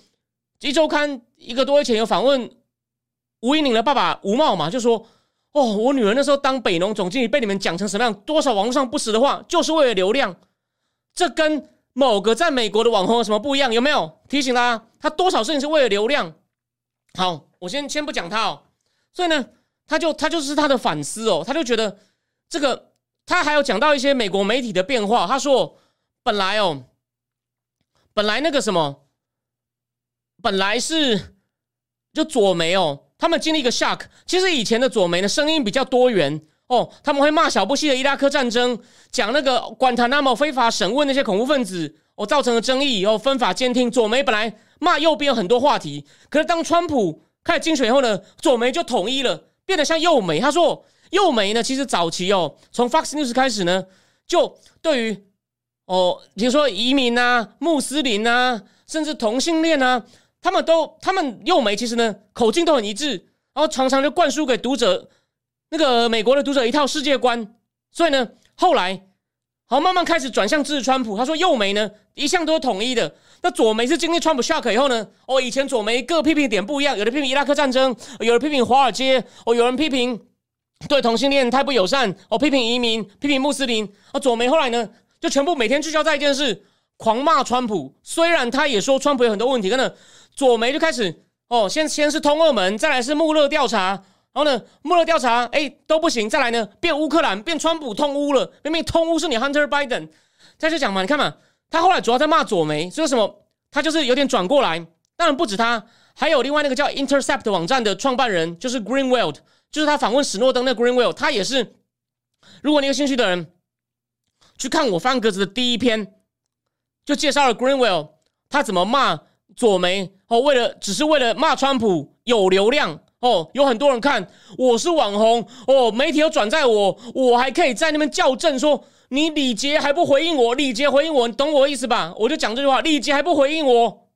一周刊一个多月前有访问吴依宁的爸爸吴茂嘛，就说：“哦，我女儿那时候当北农总经理，被你们讲成什么样？多少网络上不实的话，就是为了流量。这跟某个在美国的网红有什么不一样？有没有提醒他？他多少事情是为了流量？好，我先先不讲他哦。所以呢，他就他就是他的反思哦，他就觉得这个他还有讲到一些美国媒体的变化。他说，本来哦，本来那个什么。”本来是就左媒哦，他们经历一个 shock。其实以前的左媒呢，声音比较多元哦，他们会骂小布希的伊拉克战争，讲那个管塔那摩非法审问那些恐怖分子，哦，造成了争议，哦，分法监听。左媒本来骂右边有很多话题，可是当川普开始竞选以后呢，左媒就统一了，变得像右媒。他说，右媒呢，其实早期哦，从 Fox News 开始呢，就对于哦，比如说移民啊、穆斯林啊，甚至同性恋啊，他们都他们右媒其实呢口径都很一致，然后常常就灌输给读者。那个美国的读者一套世界观，所以呢，后来好慢慢开始转向支持川普。他说右媒呢一向都是统一的，那左媒是经历川普 shock 以后呢，哦，以前左媒各批评点不一样，有的批评伊拉克战争，有的批评华尔街，哦，有人批评对同性恋太不友善，哦，批评移民，批评穆斯林。啊，左媒后来呢就全部每天聚焦在一件事，狂骂川普。虽然他也说川普有很多问题，但呢左媒就开始哦，先先是通俄门，再来是穆勒调查。然后呢，穆勒调查，哎，都不行。再来呢，变乌克兰，变川普通乌了。明明通乌是你 Hunter Biden，再就讲嘛，你看嘛，他后来主要在骂左媒，说什么？他就是有点转过来。当然不止他，还有另外那个叫 Intercept 网站的创办人，就是 Greenwald，就是他访问史诺登的 Greenwald，他也是。如果你有兴趣的人，去看我翻格子的第一篇，就介绍了 Greenwald 他怎么骂左媒哦，为了只是为了骂川普有流量。哦，有很多人看我是网红哦，媒体有转载我，我还可以在那边校正说你李杰还不回应我，李杰回应我，你懂我意思吧？我就讲这句话，李杰还不回应我。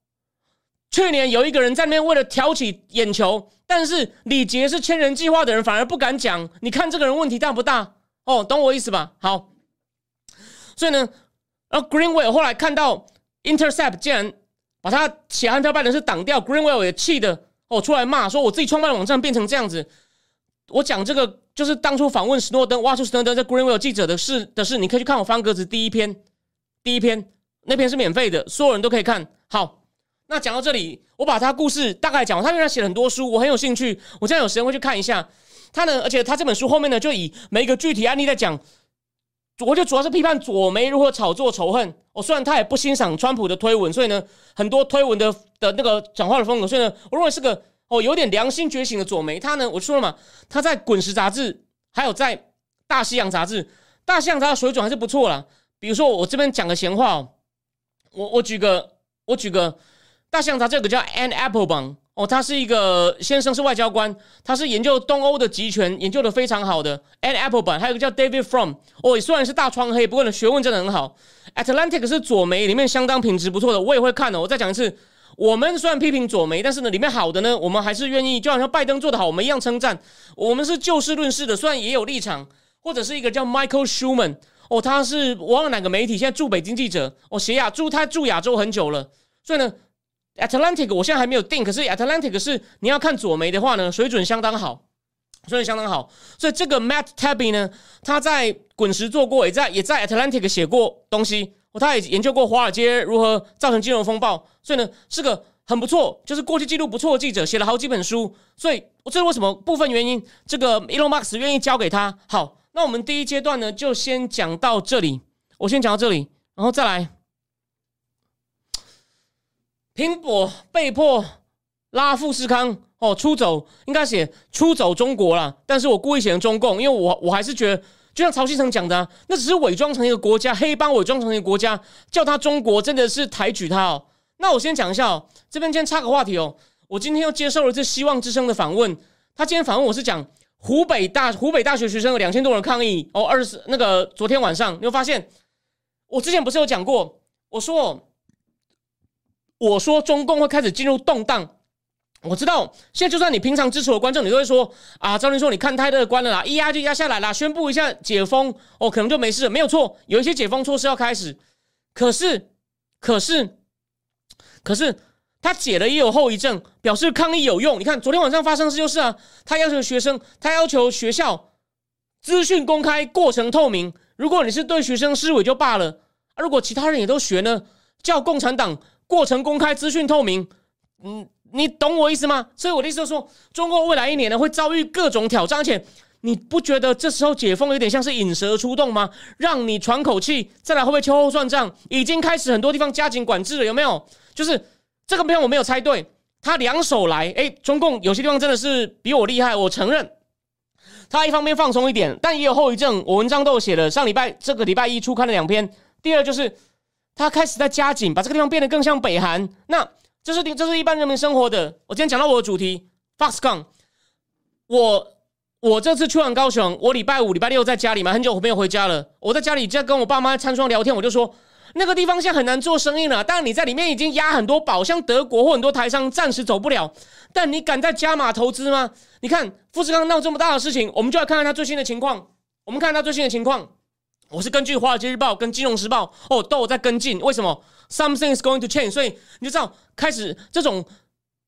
去年有一个人在那边为了挑起眼球，但是李杰是千人计划的人，反而不敢讲。你看这个人问题大不大？哦，懂我意思吧？好，所以呢，而 Greenway 后来看到 Intercept 竟然把他写汉特拜的是挡掉，Greenway 也气的。哦，出来骂说我自己创办的网站变成这样子。我讲这个就是当初访问史诺登，挖出史诺登在 Greenwell 记者的事的事，你可以去看我方格子第一篇，第一篇那篇是免费的，所有人都可以看。好，那讲到这里，我把他故事大概讲完。他原来写了很多书，我很有兴趣，我现在有时间会去看一下他呢。而且他这本书后面呢，就以每一个具体案例在讲。我就主要是批判左媒如何炒作仇恨。我虽然他也不欣赏川普的推文，所以呢，很多推文的的那个讲话的风格，所以呢，我认为是个哦有点良心觉醒的左媒。他呢，我说了嘛，他在《滚石》杂志，还有在《大西洋》杂志，《大西洋》杂志水准还是不错啦。比如说我这边讲个闲话哦，我我举个我举个《大西洋》杂志有个叫 Ann Applebaum。哦，他是一个先生，是外交官，他是研究东欧的集权，研究的非常好的。An Apple 版还有个叫 David From，哦，虽然是大窗黑，不过呢学问真的很好。Atlantic 是左媒里面相当品质不错的，我也会看的。我再讲一次，我们虽然批评左媒，但是呢里面好的呢，我们还是愿意，就好像拜登做的好，我们一样称赞。我们是就事论事的，虽然也有立场，或者是一个叫 Michael Schuman，哦，他是我忘了哪个媒体，现在驻北京记者，哦，写亚驻他驻亚洲很久了，所以呢。Atlantic，我现在还没有定，可是 Atlantic 是你要看左媒的话呢，水准相当好，水准相当好。所以这个 Matt Taibbi 呢，他在滚石做过，也在也在 Atlantic 写过东西，他也研究过华尔街如何造成金融风暴，所以呢是个很不错，就是过去记录不错的记者，写了好几本书。所以这是为什么部分原因，这个 Elon Musk 愿意交给他。好，那我们第一阶段呢就先讲到这里，我先讲到这里，然后再来。苹果被迫拉富士康哦出走，应该写出走中国了。但是我故意写成中共，因为我我还是觉得，就像曹新成讲的，那只是伪装成一个国家，黑帮伪装成一个国家，叫他中国真的是抬举他哦。那我先讲一下哦，这边先插个话题哦。我今天又接受了这希望之声的访问，他今天访问我是讲湖北大湖北大学学生有两千多人抗议哦，二十那个昨天晚上你会发现，我之前不是有讲过，我说。我说中共会开始进入动荡，我知道现在就算你平常支持我观众，你都会说啊，赵林说你看太乐观了啦，一压就压下来啦，宣布一下解封哦，可能就没事了，没有错，有一些解封措施要开始，可是，可是，可是他解了也有后遗症，表示抗议有用。你看昨天晚上发生的事就是啊，他要求学生，他要求学校资讯公开，过程透明。如果你是对学生施伪就罢了，如果其他人也都学呢，叫共产党。过程公开，资讯透明，嗯，你懂我意思吗？所以我的意思就是说，中国未来一年呢会遭遇各种挑战，而且你不觉得这时候解封有点像是引蛇出洞吗？让你喘口气，再来会不会秋后算账？已经开始很多地方加紧管制了，有没有？就是这个片我没有猜对，他两手来，哎，中共有些地方真的是比我厉害，我承认。他一方面放松一点，但也有后遗症。我文章都有写了，上礼拜这个礼拜一出刊了两篇。第二就是他开始在加紧，把这个地方变得更像北韩。那这是这是一般人民生活的。我今天讲到我的主题，Foxconn。我我这次去完高雄，我礼拜五、礼拜六在家里嘛，很久没有回家了。我在家里在跟我爸妈餐窗聊天，我就说那个地方现在很难做生意了。但你在里面已经压很多宝，像德国或很多台商暂时走不了。但你敢在加码投资吗？你看富士康闹这么大的事情，我们就来看看他最新的情况。我们看他最新的情况，我是根据《华尔街日报》跟《金融时报》哦都有在跟进。为什么？Something is going to change，所以你就知道开始这种。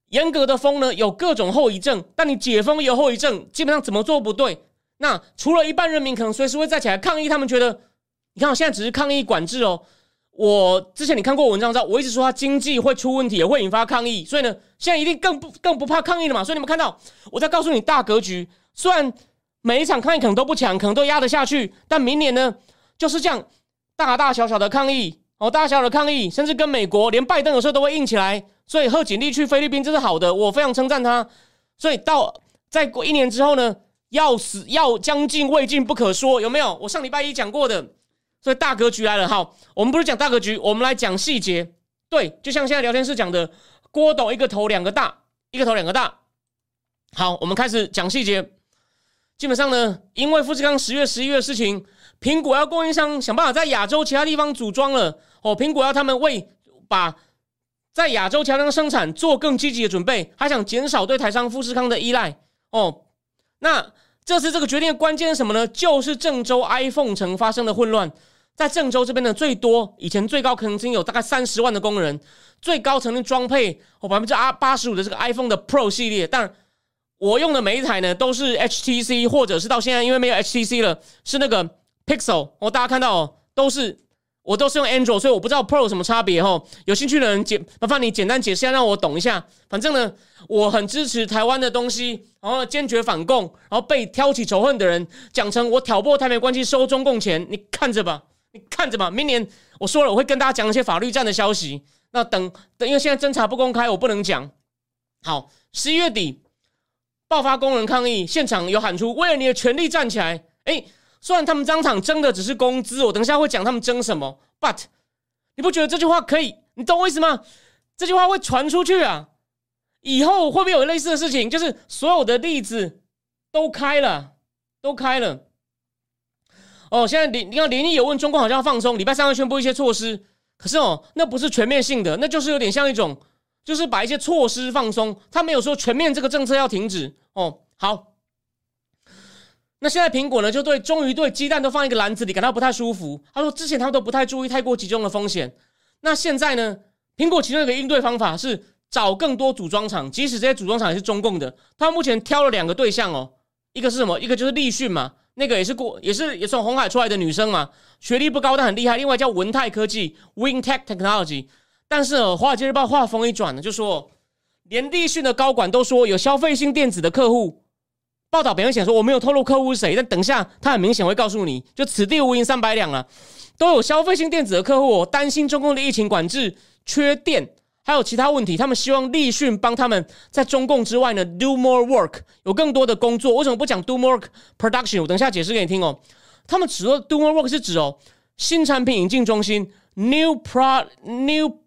严格的封呢，有各种后遗症，但你解封有后遗症，基本上怎么做不对？那除了一般人民可能随时会再起来抗议，他们觉得，你看我现在只是抗议管制哦。我之前你看过文章知道，我一直说它经济会出问题，也会引发抗议，所以呢，现在一定更不更不怕抗议了嘛。所以你们看到我在告诉你大格局，虽然每一场抗议可能都不强，可能都压得下去，但明年呢就是这样大大小小的抗议哦，大大小小的抗议，甚至跟美国连拜登有时候都会硬起来。所以贺锦丽去菲律宾这是好的，我非常称赞他。所以到再过一年之后呢，要死要将近未尽不可说，有没有？我上礼拜一讲过的。所以大格局来了，好，我们不是讲大格局，我们来讲细节。对，就像现在聊天室讲的，郭董一个头两个大，一个头两个大。好，我们开始讲细节。基本上呢，因为富士康十月、十一月的事情，苹果要供应商想办法在亚洲其他地方组装了。哦，苹果要他们为把。在亚洲其他地方生产做更积极的准备，还想减少对台商富士康的依赖哦。那这次这个决定的关键是什么呢？就是郑州 iPhone 城发生的混乱。在郑州这边呢，最多以前最高可能经有大概三十万的工人，最高曾经装配哦百分之八八十五的这个 iPhone 的 Pro 系列。但我用的每一台呢，都是 HTC，或者是到现在因为没有 HTC 了，是那个 Pixel。哦，大家看到哦，都是。我都是用 Android，所以我不知道 Pro 什么差别哈。有兴趣的人简麻烦你简单解释一下，让我懂一下。反正呢，我很支持台湾的东西，然后坚决反共，然后被挑起仇恨的人讲成我挑拨台美关系、收中共钱，你看着吧，你看着吧。明年我说了，我会跟大家讲一些法律战的消息。那等等，因为现在侦查不公开，我不能讲。好，十一月底爆发工人抗议，现场有喊出“为了你的权利站起来”。哎。虽然他们当场争的只是工资，我等一下会讲他们争什么。But 你不觉得这句话可以？你懂我意思吗？这句话会传出去啊！以后会不会有类似的事情？就是所有的例子都开了，都开了。哦，现在林你看林毅有问中共好像要放松，礼拜三会宣布一些措施。可是哦，那不是全面性的，那就是有点像一种，就是把一些措施放松。他没有说全面这个政策要停止。哦，好。那现在苹果呢，就对终于对鸡蛋都放一个篮子里感到不太舒服。他说之前他都不太注意太过集中的风险。那现在呢，苹果其中一个应对方法是找更多组装厂，即使这些组装厂也是中共的。他目前挑了两个对象哦，一个是什么？一个就是立讯嘛，那个也是过也是也从红海出来的女生嘛，学历不高但很厉害。另外叫文泰科技 （WinTech Technology）。但是《华尔街日报》话锋一转呢，就说连立讯的高管都说有消费性电子的客户。报道表面显说我没有透露客户是谁，但等下他很明显会告诉你就此地无银三百两了，都有消费性电子的客户担心中共的疫情管制、缺电，还有其他问题，他们希望立讯帮他们在中共之外呢 do more work，有更多的工作。为什么不讲 do more production？我等下解释给你听哦。他们指的 do more work 是指哦新产品引进中心 new pro new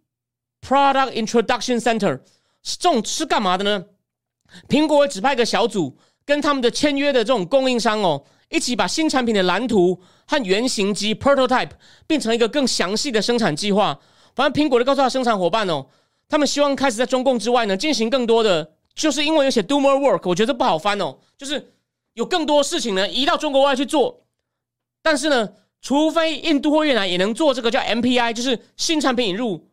product introduction center 是这种是干嘛的呢？苹果会指派一个小组。跟他们的签约的这种供应商哦，一起把新产品的蓝图和原型机 （prototype） 变成一个更详细的生产计划。反正苹果的告诉他生产伙伴哦，他们希望开始在中共之外呢进行更多的，就是因为有写 “do more work”，我觉得不好翻哦，就是有更多事情呢移到中国外去做。但是呢，除非印度或越南也能做这个叫 MPI，就是新产品引入。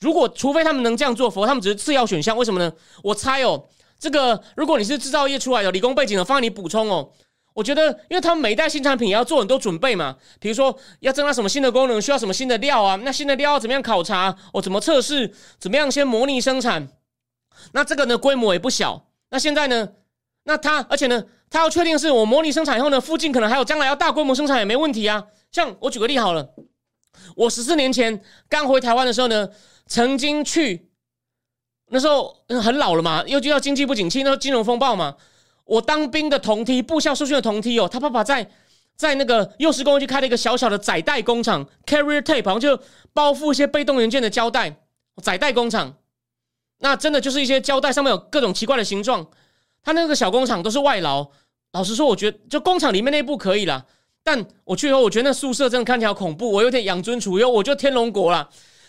如果除非他们能这样做，否则他们只是次要选项。为什么呢？我猜哦。这个，如果你是制造业出来的理工背景的，方便你补充哦。我觉得，因为他们每一代新产品也要做很多准备嘛，比如说要增加什么新的功能，需要什么新的料啊，那新的料要怎么样考察？哦，怎么测试？怎么样先模拟生产？那这个呢，规模也不小。那现在呢，那他，而且呢，他要确定是我模拟生产以后呢，附近可能还有将来要大规模生产也没问题啊。像我举个例好了，我十四年前刚回台湾的时候呢，曾经去。那时候很老了嘛，又遇到经济不景气，那时候金融风暴嘛。我当兵的同梯，部校受训的同梯哦，他爸爸在在那个幼师工业区开了一个小小的载带工厂，carrier tape，好像就包覆一些被动元件的胶带，载带工厂。那真的就是一些胶带上面有各种奇怪的形状。他那个小工厂都是外劳。老实说，我觉得就工厂里面内部可以了，但我去以后，我觉得那宿舍真的看起来恐怖，我有点养尊处优，我就天龙国了。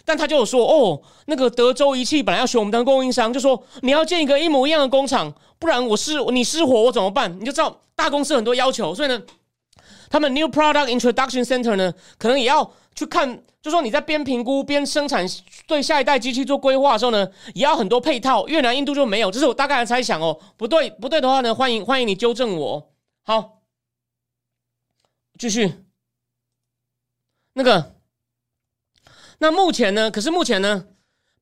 但他就有说，哦，那个德州仪器本来要选我们当供应商，就说你要建一个一模一样的工厂，不然我失你失火我怎么办？你就知道大公司很多要求，所以呢，他们 New Product Introduction Center 呢，可能也要去看，就说你在边评估边生产，对下一代机器做规划的时候呢，也要很多配套。越南、印度就没有，这是我大概的猜想哦。不对，不对的话呢，欢迎欢迎你纠正我。好，继续，那个。那目前呢？可是目前呢？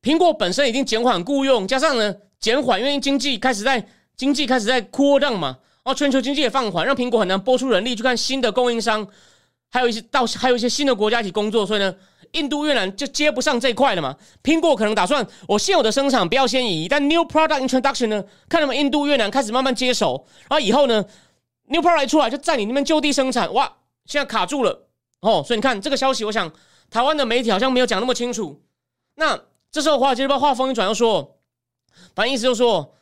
苹果本身已经减缓雇佣，加上呢减缓，因为经济开始在经济开始在扩张嘛，哦，全球经济也放缓，让苹果很难拨出人力去看新的供应商，还有一些到还有一些新的国家一起工作，所以呢，印度、越南就接不上这块了嘛。苹果可能打算我现有的生产不要先移，但 new product introduction 呢，看他们印度、越南开始慢慢接手，然后以后呢，new product 出来就在你那边就地生产，哇，现在卡住了哦，所以你看这个消息，我想。台湾的媒体好像没有讲那么清楚。那这时候华尔街日报话锋一转，又说，反正意思就是说，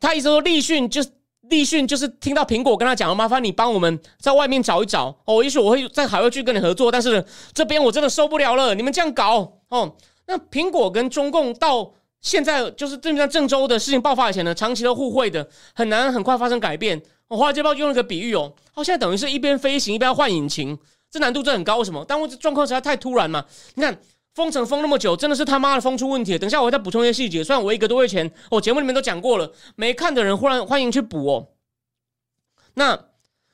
他意思说立讯就是立讯就是听到苹果跟他讲，麻烦你帮我们在外面找一找哦，也许我会在海外去跟你合作，但是这边我真的受不了了，你们这样搞哦。那苹果跟中共到现在就是这边郑州的事情爆发以前呢，长期都互惠的，很难很快发生改变。华尔街报用了个比喻哦，哦，现在等于是一边飞行一边换引擎。这难度真的很高，为什么？但我这状况实在太突然嘛！你看封城封那么久，真的是他妈的封出问题。等一下我再补充一些细节。虽然我一个多月前我节目里面都讲过了，没看的人忽然欢迎去补哦。那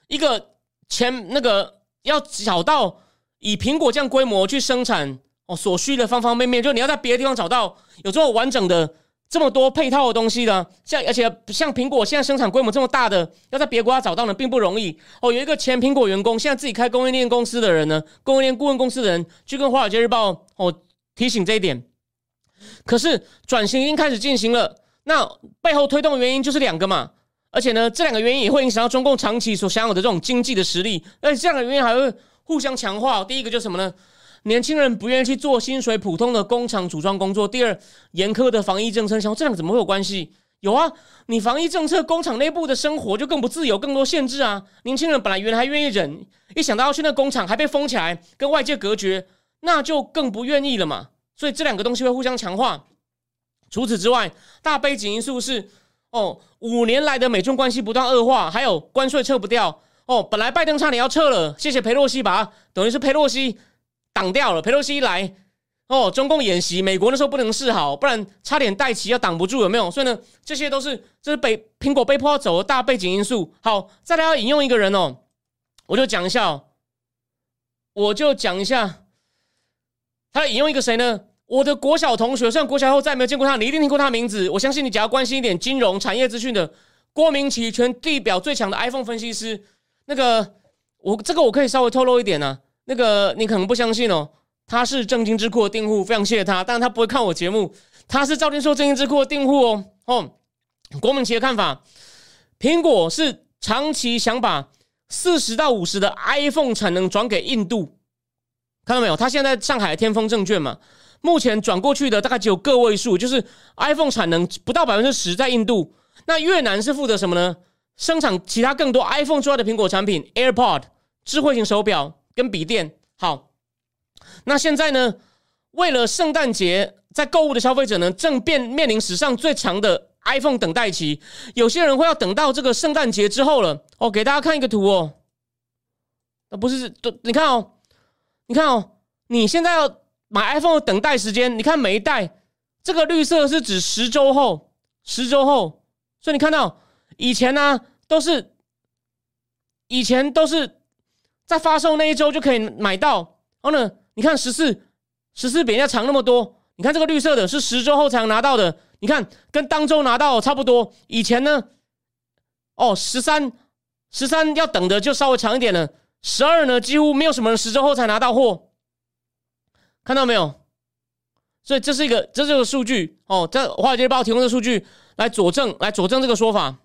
一个前那个要找到以苹果这样规模去生产哦所需的方方面面，就你要在别的地方找到有这么完整的。这么多配套的东西呢，像而且像苹果现在生产规模这么大的，要在别国家找到呢，并不容易哦。有一个前苹果员工，现在自己开供应链公司的人呢，供应链顾问公司的人，去跟华尔街日报哦提醒这一点。可是转型已经开始进行了，那背后推动的原因就是两个嘛，而且呢，这两个原因也会影响到中共长期所享有的这种经济的实力，而且这两个原因还会互相强化。第一个就是什么呢？年轻人不愿意去做薪水普通的工厂组装工作。第二，严苛的防疫政策，想这两怎么会有关系？有啊，你防疫政策，工厂内部的生活就更不自由，更多限制啊。年轻人本来原来还愿意忍，一想到要去那工厂还被封起来，跟外界隔绝，那就更不愿意了嘛。所以这两个东西会互相强化。除此之外，大背景因素是哦，五年来的美中关系不断恶化，还有关税撤不掉哦。本来拜登差点要撤了，谢谢佩洛西吧，等于是佩洛西。挡掉了，佩洛西来哦，中共演习，美国那时候不能示好，不然差点带旗要挡不住，有没有？所以呢，这些都是这是被苹果被迫要走的大背景因素。好，再来要引用一个人哦，我就讲一下哦，我就讲一下，他引用一个谁呢？我的国小同学，虽然国小后再也没有见过他，你一定听过他名字。我相信你只要关心一点金融产业资讯的，郭明奇，全地表最强的 iPhone 分析师。那个，我这个我可以稍微透露一点呢。那个你可能不相信哦，他是正金智库的订户，非常谢谢他，但是他不会看我节目。他是赵天硕正金智库的订户哦。哦，国民企业看法，苹果是长期想把四十到五十的 iPhone 产能转给印度，看到没有？他现在上海天风证券嘛，目前转过去的大概只有个位数，就是 iPhone 产能不到百分之十在印度。那越南是负责什么呢？生产其他更多 iPhone 之外的苹果产品，AirPod 智慧型手表。跟笔电好，那现在呢？为了圣诞节，在购物的消费者呢，正变面临史上最长的 iPhone 等待期。有些人会要等到这个圣诞节之后了。哦，给大家看一个图哦。啊，不是，都你看哦，你看哦，你现在要买 iPhone 的等待时间，你看每一代，这个绿色是指十周后，十周后。所以你看到以前呢，都是以前都是。在发售那一周就可以买到，然后呢，你看十四十四比人家长那么多，你看这个绿色的是十周后才能拿到的，你看跟当周拿到差不多。以前呢，哦十三十三要等的就稍微长一点了，十二呢几乎没有什么人十周后才拿到货，看到没有？所以这是一个这是个数据哦，在华尔街日报提供的数据来佐证来佐证这个说法。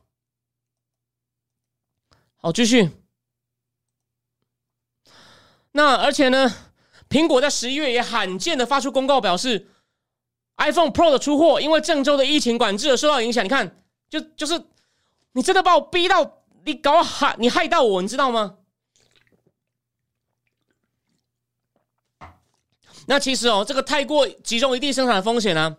好，继续。那而且呢，苹果在十一月也罕见的发出公告，表示 iPhone Pro 的出货因为郑州的疫情管制而受到影响。你看，就就是你真的把我逼到，你搞害你害到我，你知道吗？那其实哦，这个太过集中一地生产的风险呢，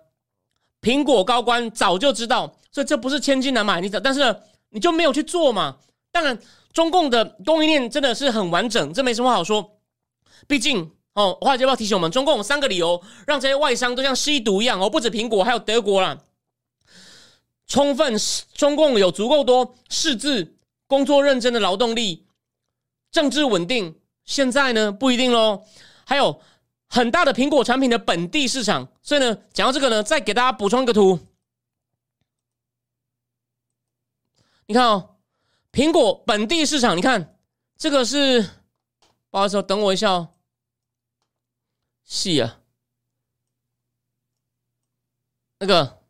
苹果高官早就知道，所以这不是千金难买。你但是你就没有去做嘛？当然，中共的供应链真的是很完整，这没什么好说。毕竟哦，华尔街报提醒我们，中共有三个理由让这些外商都像吸毒一样哦，不止苹果，还有德国啦。充分中共有足够多识字、工作认真的劳动力，政治稳定。现在呢，不一定喽。还有。很大的苹果产品的本地市场，所以呢，讲到这个呢，再给大家补充一个图。你看哦，苹果本地市场，你看这个是，不好意思，等我一下哦。细啊，那个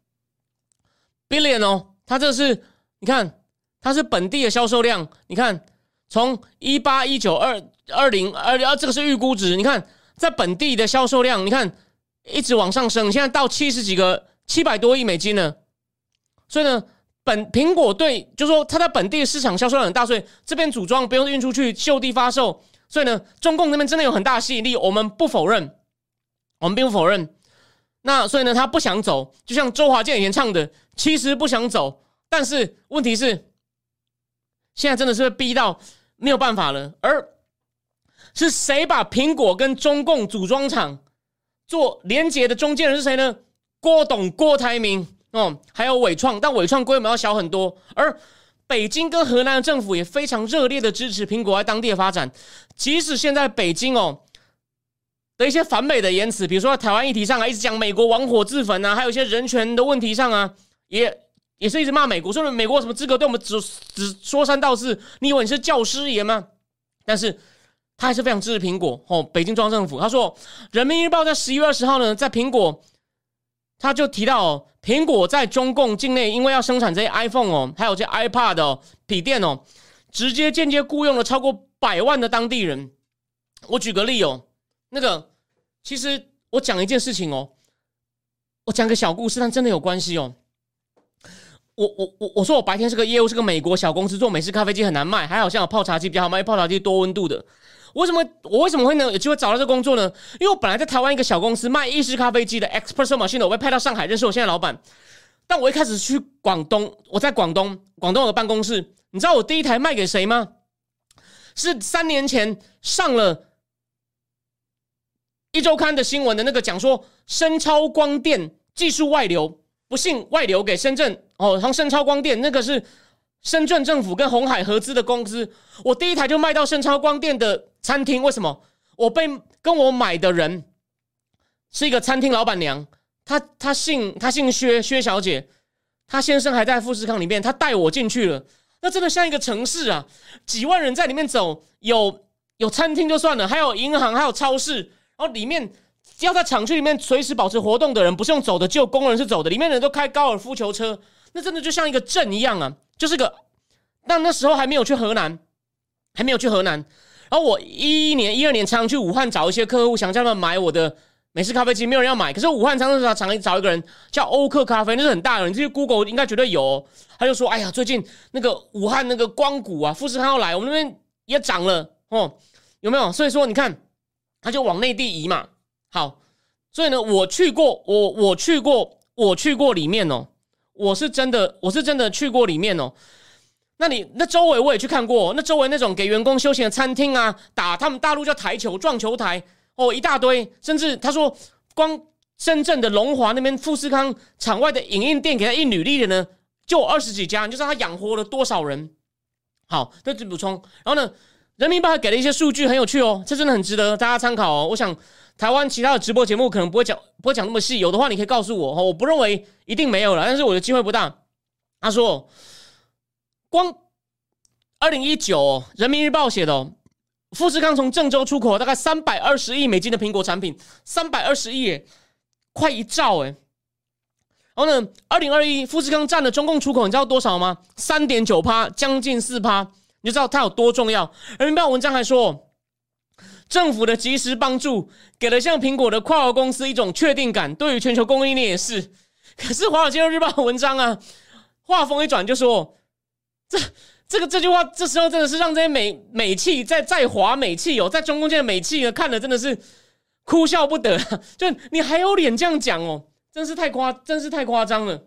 billion 哦，它这是你看，它是本地的销售量。你看，从一八一九二二零二二，这个是预估值，你看。在本地的销售量，你看一直往上升，现在到七十几个七百多亿美金了。所以呢，本苹果对，就说它在本地市场销售量很大，所以这边组装不用运出去就地发售。所以呢，中共那边真的有很大吸引力，我们不否认，我们并不否认。那所以呢，他不想走，就像周华健演唱的，其实不想走，但是问题是，现在真的是被逼到没有办法了，而。是谁把苹果跟中共组装厂做连接的中间人是谁呢？郭董、郭台铭哦，还有伟创，但伟创规模要小很多。而北京跟河南的政府也非常热烈的支持苹果在当地的发展。即使现在北京哦的一些反美的言辞，比如说台湾议题上啊，一直讲美国玩火自焚啊，还有一些人权的问题上啊，也也是一直骂美国，说美国什么资格对我们只只说三道四？你以为你是教师爷吗？但是。他还是非常支持苹果哦。北京中央政府他说，《人民日报》在十一月二十号呢，在苹果，他就提到，苹果在中共境内，因为要生产这些 iPhone 哦，还有这 iPad 哦，笔电哦，直接间接雇佣了超过百万的当地人。我举个例哦，那个，其实我讲一件事情哦，我讲个小故事，但真的有关系哦。我我我我说我白天是个业务，是个美国小公司，做美式咖啡机很难卖，还好像有泡茶机比较好卖，泡茶机多温度的。为什么我为什么会呢有机会找到这工作呢？因为我本来在台湾一个小公司卖意式咖啡机的 Expresso Machine，我被派到上海认识我现在老板。但我一开始去广东，我在广东，广东有个办公室。你知道我第一台卖给谁吗？是三年前上了一周刊的新闻的那个讲说深超光电技术外流，不幸外流给深圳哦，像深超光电那个是。深圳政府跟红海合资的公司，我第一台就卖到深超光电的餐厅。为什么？我被跟我买的人是一个餐厅老板娘，她她姓她姓薛薛小姐，她先生还在富士康里面，她带我进去了。那真的像一个城市啊，几万人在里面走，有有餐厅就算了，还有银行，还有超市，然后里面要在厂区里面随时保持活动的人，不是用走的，只有工人是走的。里面人都开高尔夫球车，那真的就像一个镇一样啊。就是个，但那时候还没有去河南，还没有去河南。然后我一一年、一二年常常去武汉找一些客户，想叫他们买我的美式咖啡机，没有人要买。可是武汉常常常常找一个人叫欧克咖啡，那是很大的，你这些 Google 应该绝对有。他就说：“哎呀，最近那个武汉那个光谷啊，富士康要来，我们那边也涨了哦，有没有？”所以说你看，他就往内地移嘛。好，所以呢，我去过，我我去过，我去过里面哦。我是真的，我是真的去过里面哦。那你那周围我也去看过，那周围那种给员工休闲的餐厅啊，打他们大陆叫台球、撞球台哦，一大堆。甚至他说，光深圳的龙华那边富士康场外的影印店给他印履历的呢，就二十几家，你就知道他养活了多少人。好，这只补充。然后呢，人民币给了一些数据，很有趣哦，这真的很值得大家参考哦。我想。台湾其他的直播节目可能不会讲，不会讲那么细。有的话，你可以告诉我哦。我不认为一定没有了，但是我的机会不大。他说，光二零一九人民日报写的，富士康从郑州出口大概三百二十亿美金的苹果产品，三百二十亿，快一兆哎。然后呢，二零二一富士康占了中共出口，你知道多少吗？三点九趴，将近四趴。你就知道它有多重要。人民日报文章还说，政府的及时帮助给了像苹果的跨国公司一种确定感，对于全球供应链也是。可是《华尔街日报》文章啊，话锋一转就说，这这个这句话这时候真的是让这些美美企在在华美企哦，在中共界的美企呢看的真的是哭笑不得。就你还有脸这样讲哦，真是太夸，真是太夸张了，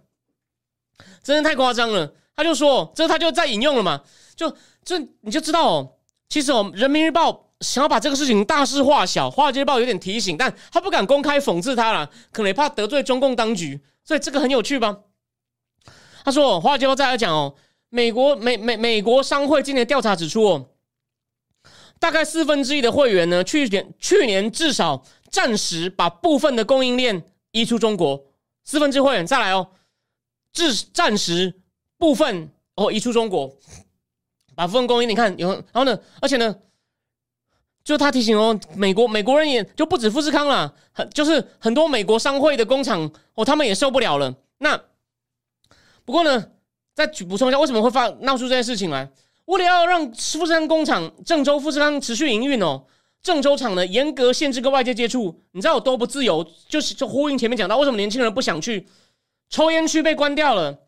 真的太夸张了。他就说，这他就在引用了嘛，就这你就知道哦。其实哦，《人民日报》想要把这个事情大事化小，《华尔街日报》有点提醒，但他不敢公开讽刺他了，可能也怕得罪中共当局，所以这个很有趣吧？他说，《华尔街日报》再来讲哦，美国美美美国商会今年调查指出哦，大概四分之一的会员呢，去年去年至少暂时把部分的供应链移出中国，四分之会员再来哦，至暂时。部分哦移出中国，把部分供应你看有，然后呢，而且呢，就他提醒哦，美国美国人也就不止富士康了，很就是很多美国商会的工厂哦，他们也受不了了。那不过呢，再去补充一下，为什么会发闹出这件事情来？为了要让富士康工厂郑州富士康持续营运哦，郑州厂呢严格限制跟外界接触，你知道有多不自由？就是就呼应前面讲到，为什么年轻人不想去抽烟区被关掉了？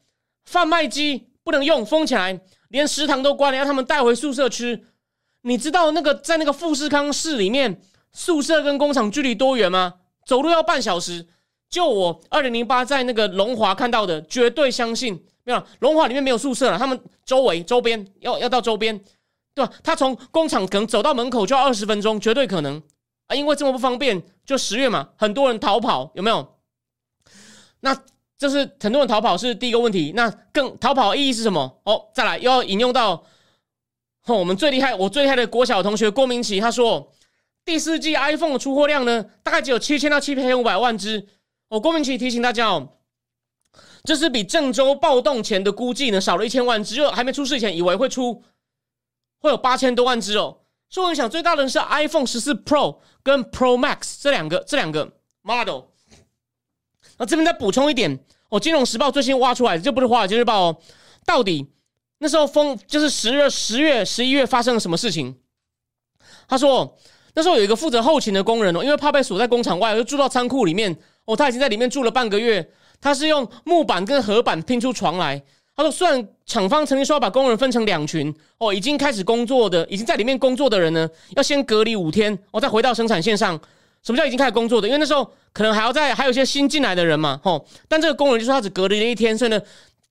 贩卖机不能用，封起来，连食堂都关了，要他们带回宿舍吃。你知道那个在那个富士康市里面，宿舍跟工厂距离多远吗？走路要半小时。就我二零零八在那个龙华看到的，绝对相信没有龙华里面没有宿舍了，他们周围周边要要到周边，对吧？他从工厂可能走到门口就要二十分钟，绝对可能啊！因为这么不方便，就十月嘛，很多人逃跑，有没有？那。这是很多人逃跑是第一个问题，那更逃跑意义是什么？哦，再来又要引用到，哦，我们最厉害，我最厉害的国小同学郭明奇，他说第四季 iPhone 的出货量呢，大概只有七千到七千五百万只。哦，郭明奇提醒大家哦，这是比郑州暴动前的估计呢少了一千万只，就还没出事前以为会出会有八千多万只哦。受影响最大的是 iPhone 十四 Pro 跟 Pro Max 这两个这两个 model。那这边再补充一点，哦，《金融时报》最新挖出来的，这不是《华尔街日报》哦。到底那时候封就是十月、十月、十一月发生了什么事情？他说那时候有一个负责后勤的工人哦，因为怕被锁在工厂外，就住到仓库里面。哦，他已经在里面住了半个月。他是用木板跟合板拼出床来。他说，虽然厂方曾经说要把工人分成两群，哦，已经开始工作的、已经在里面工作的人呢，要先隔离五天，哦，再回到生产线上。什么叫已经开始工作的？因为那时候可能还要在，还有一些新进来的人嘛，吼。但这个工人就说他只隔离了一天，所以呢，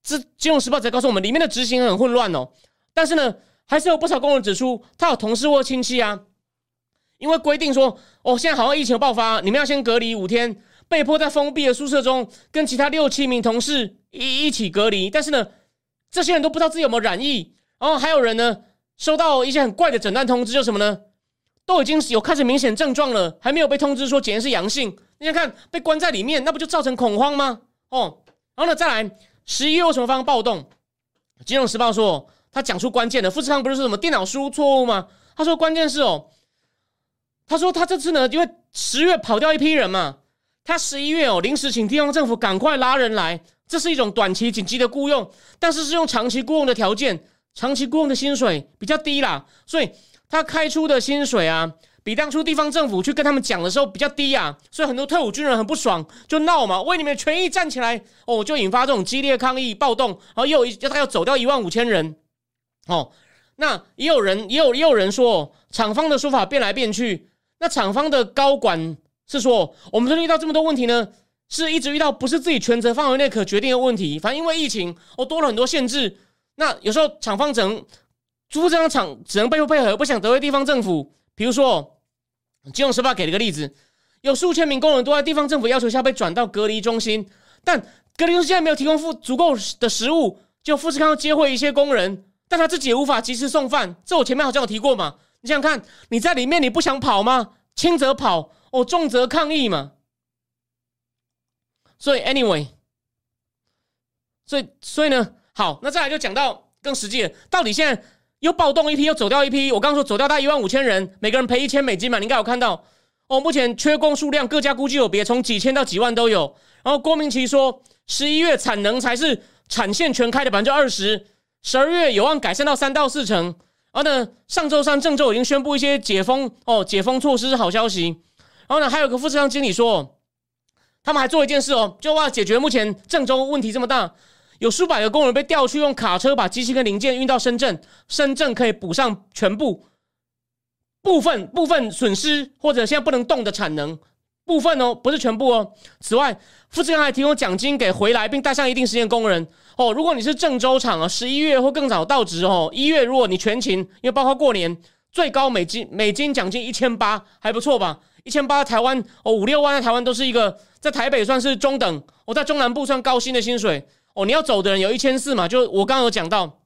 这金融时报才告诉我们里面的执行很混乱哦。但是呢，还是有不少工人指出，他有同事或亲戚啊，因为规定说，哦，现在好像疫情爆发，你们要先隔离五天，被迫在封闭的宿舍中跟其他六七名同事一一起隔离。但是呢，这些人都不知道自己有没有染疫，然后还有人呢，收到一些很怪的诊断通知，就什么呢？都已经有开始明显症状了，还没有被通知说检验是阳性。你想看被关在里面，那不就造成恐慌吗？哦，然后呢，再来十一月有什么发生暴动？金融时报说他讲出关键的，富士康不是说什么电脑输入错误吗？他说关键是哦，他说他这次呢，因为十月跑掉一批人嘛，他十一月哦临时请地方政府赶快拉人来，这是一种短期紧急的雇佣，但是是用长期雇佣的条件，长期雇佣的薪水比较低啦，所以。他开出的薪水啊，比当初地方政府去跟他们讲的时候比较低啊，所以很多退伍军人很不爽，就闹嘛，为你们权益站起来哦，就引发这种激烈抗议暴动，然后又要他要走掉一万五千人哦，那也有人也有也有人说，厂方的说法变来变去，那厂方的高管是说，我们遇到这么多问题呢，是一直遇到不是自己权责范围内可决定的问题，反正因为疫情哦多了很多限制，那有时候厂方只能。租这张厂只能被迫配合，不想得罪地方政府。比如说，《金融时报》给了个例子：有数千名工人都在地方政府要求下被转到隔离中心，但隔离中心现在没有提供富足够的食物，就富士康接回一些工人，但他自己也无法及时送饭。这我前面好像有提过嘛？你想想看，你在里面你不想跑吗？轻则跑，哦，重则抗议嘛。所以，anyway，所以，所以呢，好，那再来就讲到更实际的，到底现在。又暴动一批，又走掉一批。我刚说走掉大概一万五千人，每个人赔一千美金嘛。你应该有看到哦。目前缺工数量各家估计有别，从几千到几万都有。然后郭明奇说，十一月产能才是产线全开的百分之二十，十二月有望改善到三到四成。然后呢，上周三郑州已经宣布一些解封哦，解封措施是好消息。然后呢，还有个富士康经理说，他们还做一件事哦，就为了解决目前郑州问题这么大，有数百个工人被调去用卡车把机器跟零件运到深圳，深圳可以补上全部部分部分损失或者现在不能动的产能部分哦，不是全部哦。此外，富士康还提供奖金给回来并带上一定时间工人哦。如果你是郑州厂啊，十一月或更早到职哦，一月如果你全勤，因为包括过年，最高美金美金奖金一千八，还不错吧？一千八，台湾哦，五六万在台湾都是一个，在台北算是中等，我在中南部算高薪的薪水哦。你要走的人有一千四嘛，就我刚刚有讲到，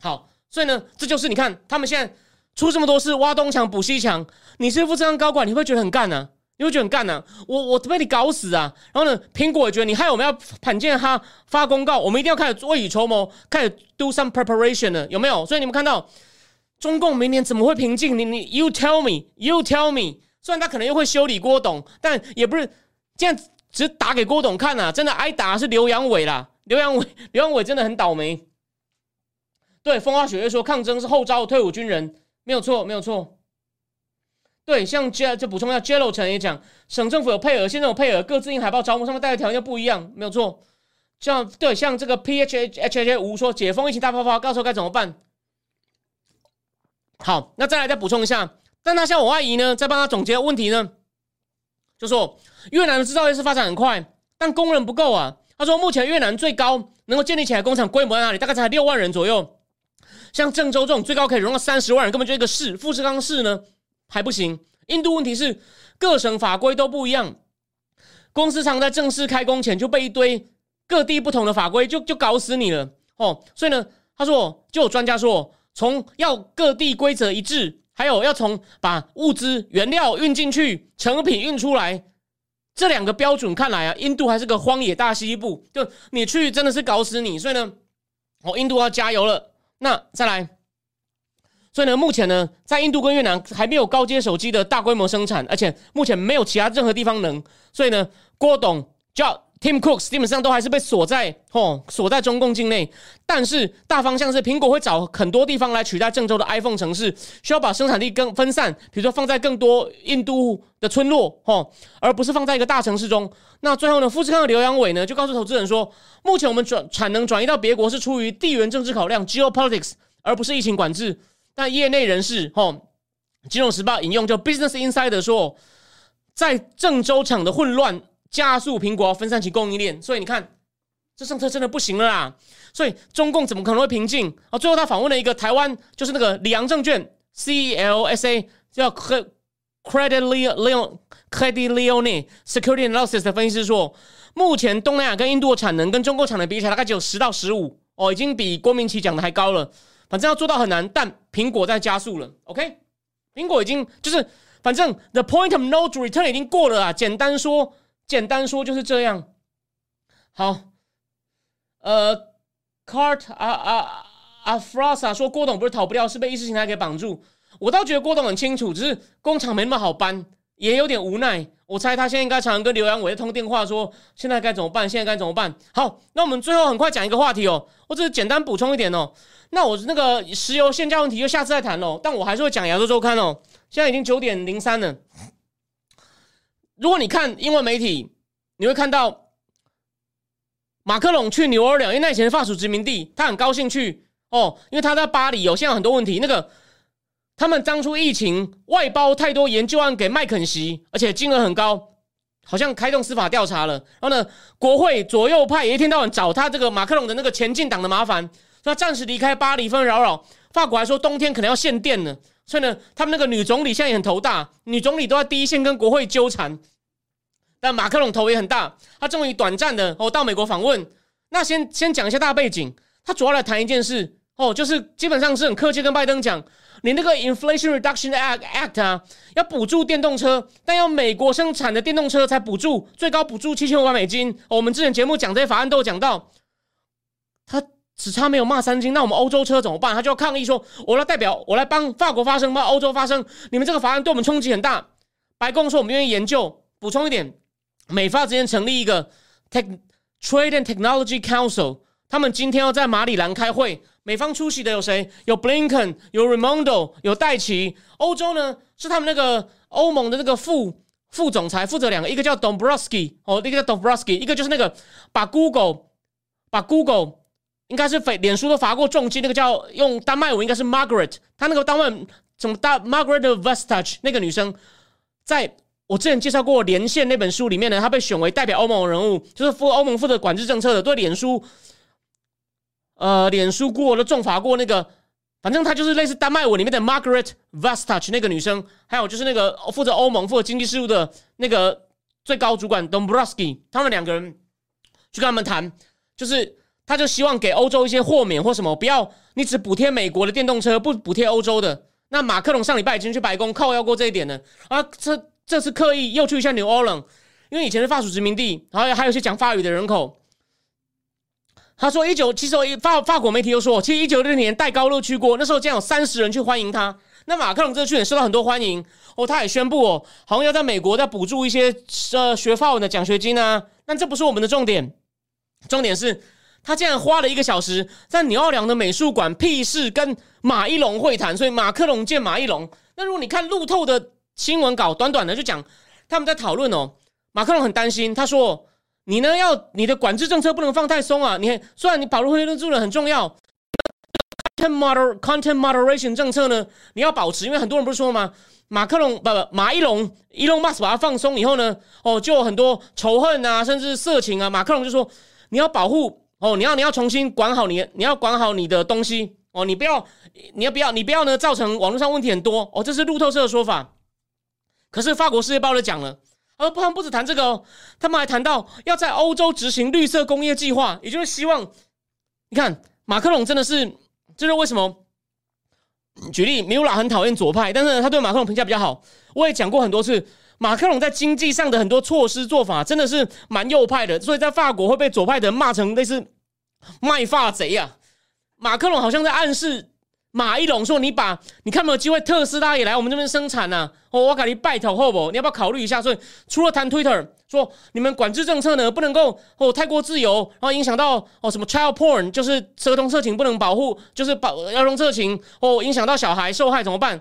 好，所以呢，这就是你看他们现在出这么多事，挖东墙补西墙，你是副这样高管，你会觉得很干呢？你会觉得很干呢？我我被你搞死啊！然后呢，苹果也觉得你害我们要罕见哈发公告，我们一定要开始未雨绸缪，开始 do some preparation 了，有没有？所以你们看到中共明年怎么会平静？你你 you tell me，you tell me。虽然他可能又会修理郭董，但也不是这样，只打给郭董看呐。真的挨打是刘阳伟啦，刘阳伟，刘阳伟真的很倒霉。对，风花雪月说抗争是后招退伍军人，没有错，没有错。对，像这这补充一下，Jello 陈也讲，省政府有配额，现在有配额，各自印海报招募，上面带的条件不一样，没有错。像对，像这个 P H H H H 五说解封疫情大爆发，到时候该怎么办？好，那再来再补充一下。但他像我阿姨呢，在帮他总结问题呢，就说越南的制造业是发展很快，但工人不够啊。他说目前越南最高能够建立起来工厂规模在哪里？大概才六万人左右。像郑州这种最高可以容纳三十万人，根本就一个市。富士康市呢还不行。印度问题是各省法规都不一样，公司常在正式开工前就被一堆各地不同的法规就就搞死你了哦。所以呢，他说就有专家说，从要各地规则一致。还有要从把物资原料运进去，成品运出来，这两个标准看来啊，印度还是个荒野大西部，就你去真的是搞死你。所以呢，哦，印度要加油了。那再来，所以呢，目前呢，在印度跟越南还没有高阶手机的大规模生产，而且目前没有其他任何地方能。所以呢，郭董叫。Tim Cook 基本上都还是被锁在哦，锁在中共境内。但是大方向是，苹果会找很多地方来取代郑州的 iPhone 城市，需要把生产力更分散，比如说放在更多印度的村落，哦，而不是放在一个大城市中。那最后呢，富士康的刘阳伟呢，就告诉投资人说，目前我们转产能转移到别国是出于地缘政治考量 （geopolitics），而不是疫情管制。但业内人士，哦，金融时报引用就 Business Insider 说，在郑州厂的混乱。加速苹果分散其供应链，所以你看，这政策真的不行了啦。所以中共怎么可能会平静啊？最后他访问了一个台湾，就是那个里昂证券 CLSA 叫 Credit Leon Credit Leone Security Analysis 的分析师说，目前东南亚跟印度的产能跟中国产能比起来，大概只有十到十五哦，已经比郭明奇讲的还高了。反正要做到很难，但苹果在加速了。OK，苹果已经就是反正 The point of no return 已经过了啊。简单说。简单说就是这样。好，呃，Cart 啊啊啊，Frasa 说郭董不是逃不掉，是被意识形态给绑住。我倒觉得郭董很清楚，只是工厂没那么好搬，也有点无奈。我猜他现在应该常常跟刘阳伟通电话，说现在该怎么办？现在该怎么办？好，那我们最后很快讲一个话题哦，我只是简单补充一点哦。那我那个石油限价问题就下次再谈喽。但我还是会讲亚洲周刊哦。现在已经九点零三了。如果你看英文媒体，你会看到马克龙去纽尔良，因为那以前是法属殖民地，他很高兴去哦，因为他在巴黎哦，现在很多问题。那个他们当初疫情外包太多研究案给麦肯锡，而且金额很高，好像开动司法调查了。然后呢，国会左右派也一天到晚找他这个马克龙的那个前进党的麻烦，他暂时离开巴黎，纷纷扰扰。法国还说冬天可能要限电呢。所以呢，他们那个女总理现在也很头大，女总理都在第一线跟国会纠缠。但马克龙头也很大，他终于短暂的哦到美国访问。那先先讲一下大背景，他主要来谈一件事哦，就是基本上是很客气跟拜登讲，你那个 Inflation Reduction Act Act 啊，要补助电动车，但要美国生产的电动车才补助，最高补助七千五百美金。哦我们之前节目讲这些法案都有讲到，只差没有骂三金，那我们欧洲车怎么办？他就要抗议说：“我来代表，我来帮法国发声，帮欧洲发声。你们这个法案对我们冲击很大。”白宫说：“我们愿意研究。”补充一点，美法之间成立一个 Tech Trade and Technology Council，他们今天要在马里兰开会，美方出席的有谁？有 Blinken，有 Raimondo，有戴奇。欧洲呢是他们那个欧盟的那个副副总裁负责两个，一个叫 Dombrovsky 哦，一个叫 Dombrovsky，一个就是那个把 Google 把 Google 应该是非脸书都罚过重击，那个叫用丹麦文应该是 Margaret，他那个丹麦什么大 Margaret Vestage 那个女生，在我之前介绍过《连线》那本书里面呢，她被选为代表欧盟人物，就是负欧盟负责管制政策的，对脸书。呃，脸书过了重罚过那个，反正他就是类似丹麦文里面的 Margaret Vestage 那个女生，还有就是那个负责欧盟负责经济事务的那个最高主管 Dombrovsky，他们两个人去跟他们谈，就是他就希望给欧洲一些豁免或什么，不要你只补贴美国的电动车，不补贴欧洲的。那马克龙上礼拜已经去白宫靠要过这一点了，啊，这这次刻意又去一下 New Orleans，因为以前是法属殖民地，然后还有一些讲法语的人口。他说：“一九其实法法国媒体又说，其实一九六零年戴高乐去过，那时候竟然有三十人去欢迎他。那马克龙这次去也受到很多欢迎哦。他也宣布哦，好像要在美国再补助一些呃学法文的奖学金啊。但这不是我们的重点，重点是他竟然花了一个小时在纽奥良的美术馆屁事跟马一龙会谈。所以马克龙见马一龙。那如果你看路透的新闻稿，短短的就讲他们在讨论哦。马克龙很担心，他说。”你呢？要你的管制政策不能放太松啊！你虽然你保护会论住了很重要，content moder content moderation 政策呢，你要保持，因为很多人不是说吗？马克龙不不马一龙伊隆马斯把它放松以后呢，哦，就有很多仇恨啊，甚至色情啊。马克龙就说你要保护哦，你要你要重新管好你，你要管好你的东西哦，你不要你要不要你不要呢造成网络上问题很多哦，这是路透社的说法。可是法国世界报就讲了。而不，他们不止谈这个哦，他们还谈到要在欧洲执行绿色工业计划，也就是希望，你看马克龙真的是，这是为什么？举例，米拉很讨厌左派，但是他对马克龙评价比较好。我也讲过很多次，马克龙在经济上的很多措施做法真的是蛮右派的，所以在法国会被左派的骂成类似卖发贼啊。马克龙好像在暗示。马一龙说：“你把你看没有机会，特斯拉也来我们这边生产呢。哦，我给你拜托后不？你要不要考虑一下？所以除了谈 Twitter，说你们管制政策呢，不能够哦太过自由，然后影响到哦什么 child porn，就是儿童色情不能保护，就是保儿童色情哦影响到小孩受害怎么办？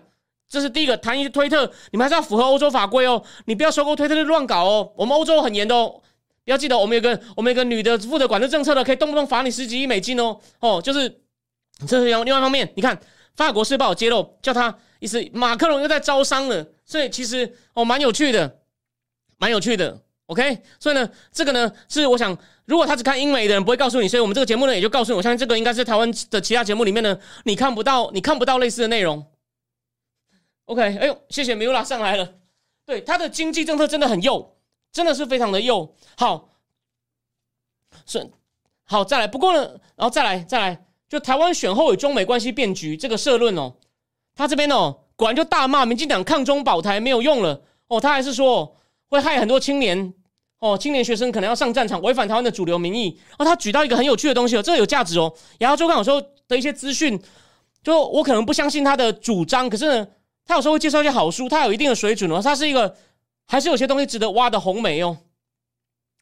这是第一个谈一些推特，你们还是要符合欧洲法规哦，你不要收购推特就乱搞哦。我们欧洲很严的哦，要记得我们有个我们有个女的负责管制政策的，可以动不动罚你十几亿美金哦。哦，就是。”这是另另外一方面，你看法国时报揭露，叫他意思马克龙又在招商了，所以其实哦蛮有趣的，蛮有趣的。OK，所以呢，这个呢是我想，如果他只看英美的人不会告诉你，所以我们这个节目呢也就告诉你，我相信这个应该是台湾的其他节目里面呢你看不到，你看不到类似的内容。OK，哎呦，谢谢米拉上来了，对他的经济政策真的很右，真的是非常的右。好，是好再来，不过呢，然后再来再来。就台湾选后与中美关系变局这个社论哦，他这边哦果然就大骂民进党抗中保台没有用了哦，他还是说会害很多青年哦，青年学生可能要上战场，违反台湾的主流民意。哦，他举到一个很有趣的东西哦，这个有价值哦。然后周刊有时候的一些资讯，就我可能不相信他的主张，可是呢，他有时候会介绍一些好书，他有一定的水准哦，他是一个还是有些东西值得挖的红梅哦。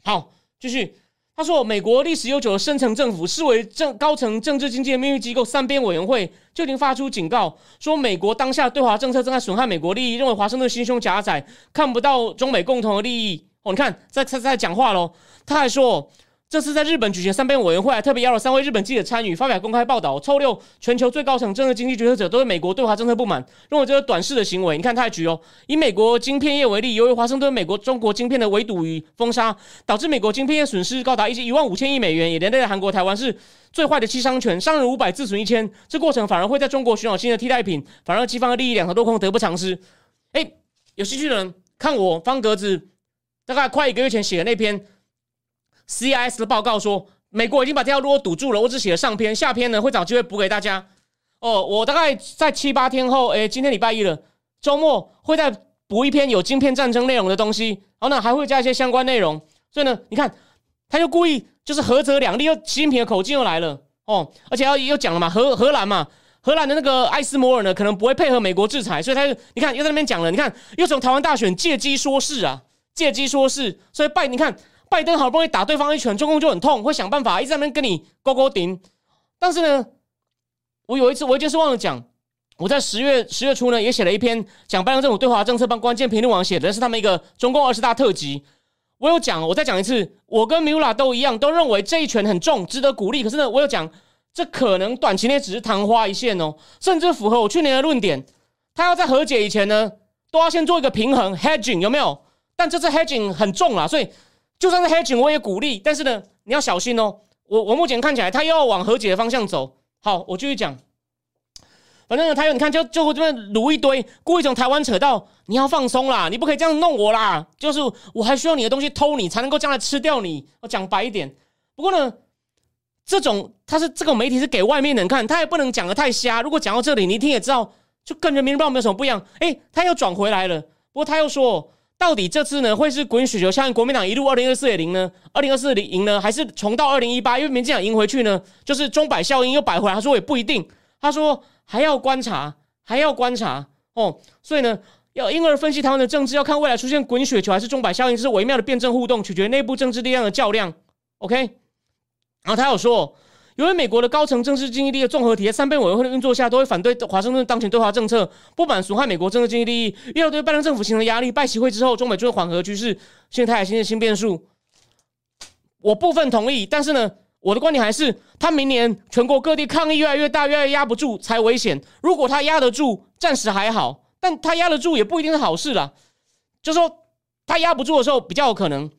好，继续。他说：“美国历史悠久的深层政府视为政高层政治经济的秘密机构三边委员会就已经发出警告，说美国当下对华政策正在损害美国利益，认为华盛顿心胸狭窄，看不到中美共同的利益。哦，你看，在在在讲话喽。他还说。”这次在日本举行三边委员会，还特别邀了三位日本记者参与，发表公开报道。抽六全球最高层政治经济决策者都对美国对华政策不满，认为这是短视的行为。你看太局哦，以美国晶片业为例，由于华盛顿美国中国晶片的围堵与封杀，导致美国晶片业损失高达一一万五千亿美元，也连累了韩国、台湾是最坏的七伤拳，商人五百自损一千。这过程反而会在中国寻找新的替代品，反而西方的利益两头落空，得不偿失。哎，有兴趣的人看我方格子大概快一个月前写的那篇。CIS 的报告说，美国已经把这条路堵住了。我只写了上篇，下篇呢会找机会补给大家。哦，我大概在七八天后，哎，今天礼拜一了，周末会再补一篇有晶片战争内容的东西。然后呢，还会加一些相关内容。所以呢，你看，他就故意就是合则两利，又习近平的口径又来了哦。而且要又讲了嘛，荷荷兰嘛，荷兰的那个艾斯摩尔呢，可能不会配合美国制裁，所以他就你看又在那边讲了。你看又从台湾大选借机说事啊，借机说事。所以拜，你看。拜登好不容易打对方一拳，中共就很痛，会想办法一直在那边跟你勾勾顶。但是呢，我有一次我一件事忘了讲，我在十月十月初呢也写了一篇讲拜登政府对华政策，帮关键评论网写的是他们一个中共二十大特辑。我有讲，我再讲一次，我跟米拉都一样，都认为这一拳很重，值得鼓励。可是呢，我有讲，这可能短期内只是昙花一现哦，甚至符合我去年的论点。他要在和解以前呢，都要先做一个平衡 hedging，有没有？但这次 hedging 很重啊，所以就算是 hedging，我也鼓励。但是呢，你要小心哦。我我目前看起来，他又要往和解的方向走。好，我继续讲。反正呢，他又你看，就就这边撸一堆，故意从台湾扯到，你要放松啦，你不可以这样弄我啦。就是我还需要你的东西偷你，才能够将来吃掉你。我讲白一点。不过呢，这种他是这个媒体是给外面人看，他也不能讲的太瞎。如果讲到这里，你一听也知道，就跟人民日报没有什么不一样。哎，他又转回来了。不过他又说。到底这次呢会是滚雪球，像国民党一路二零二四也赢呢？二零二四赢呢，还是重到二零一八？因为民进党赢回去呢，就是钟摆效应又摆回来。他说也不一定，他说还要观察，还要观察哦。所以呢，要因而分析台湾的政治，要看未来出现滚雪球还是钟摆效应，这是微妙的辩证互动，取决内部政治力量的较量。OK，然后他有说。由于美国的高层政治经济利益综合体在三边委员会的运作下，都会反对华盛顿当前对华政策，不满损害美国政治经济利益，又要对拜登政府形成压力。拜习会之后，中美就会缓和趋势，现在还新的新变数。我部分同意，但是呢，我的观点还是，他明年全国各地抗议越来越大，越来越压不住才危险。如果他压得住，暂时还好，但他压得住也不一定是好事啦。就说他压不住的时候，比较有可能。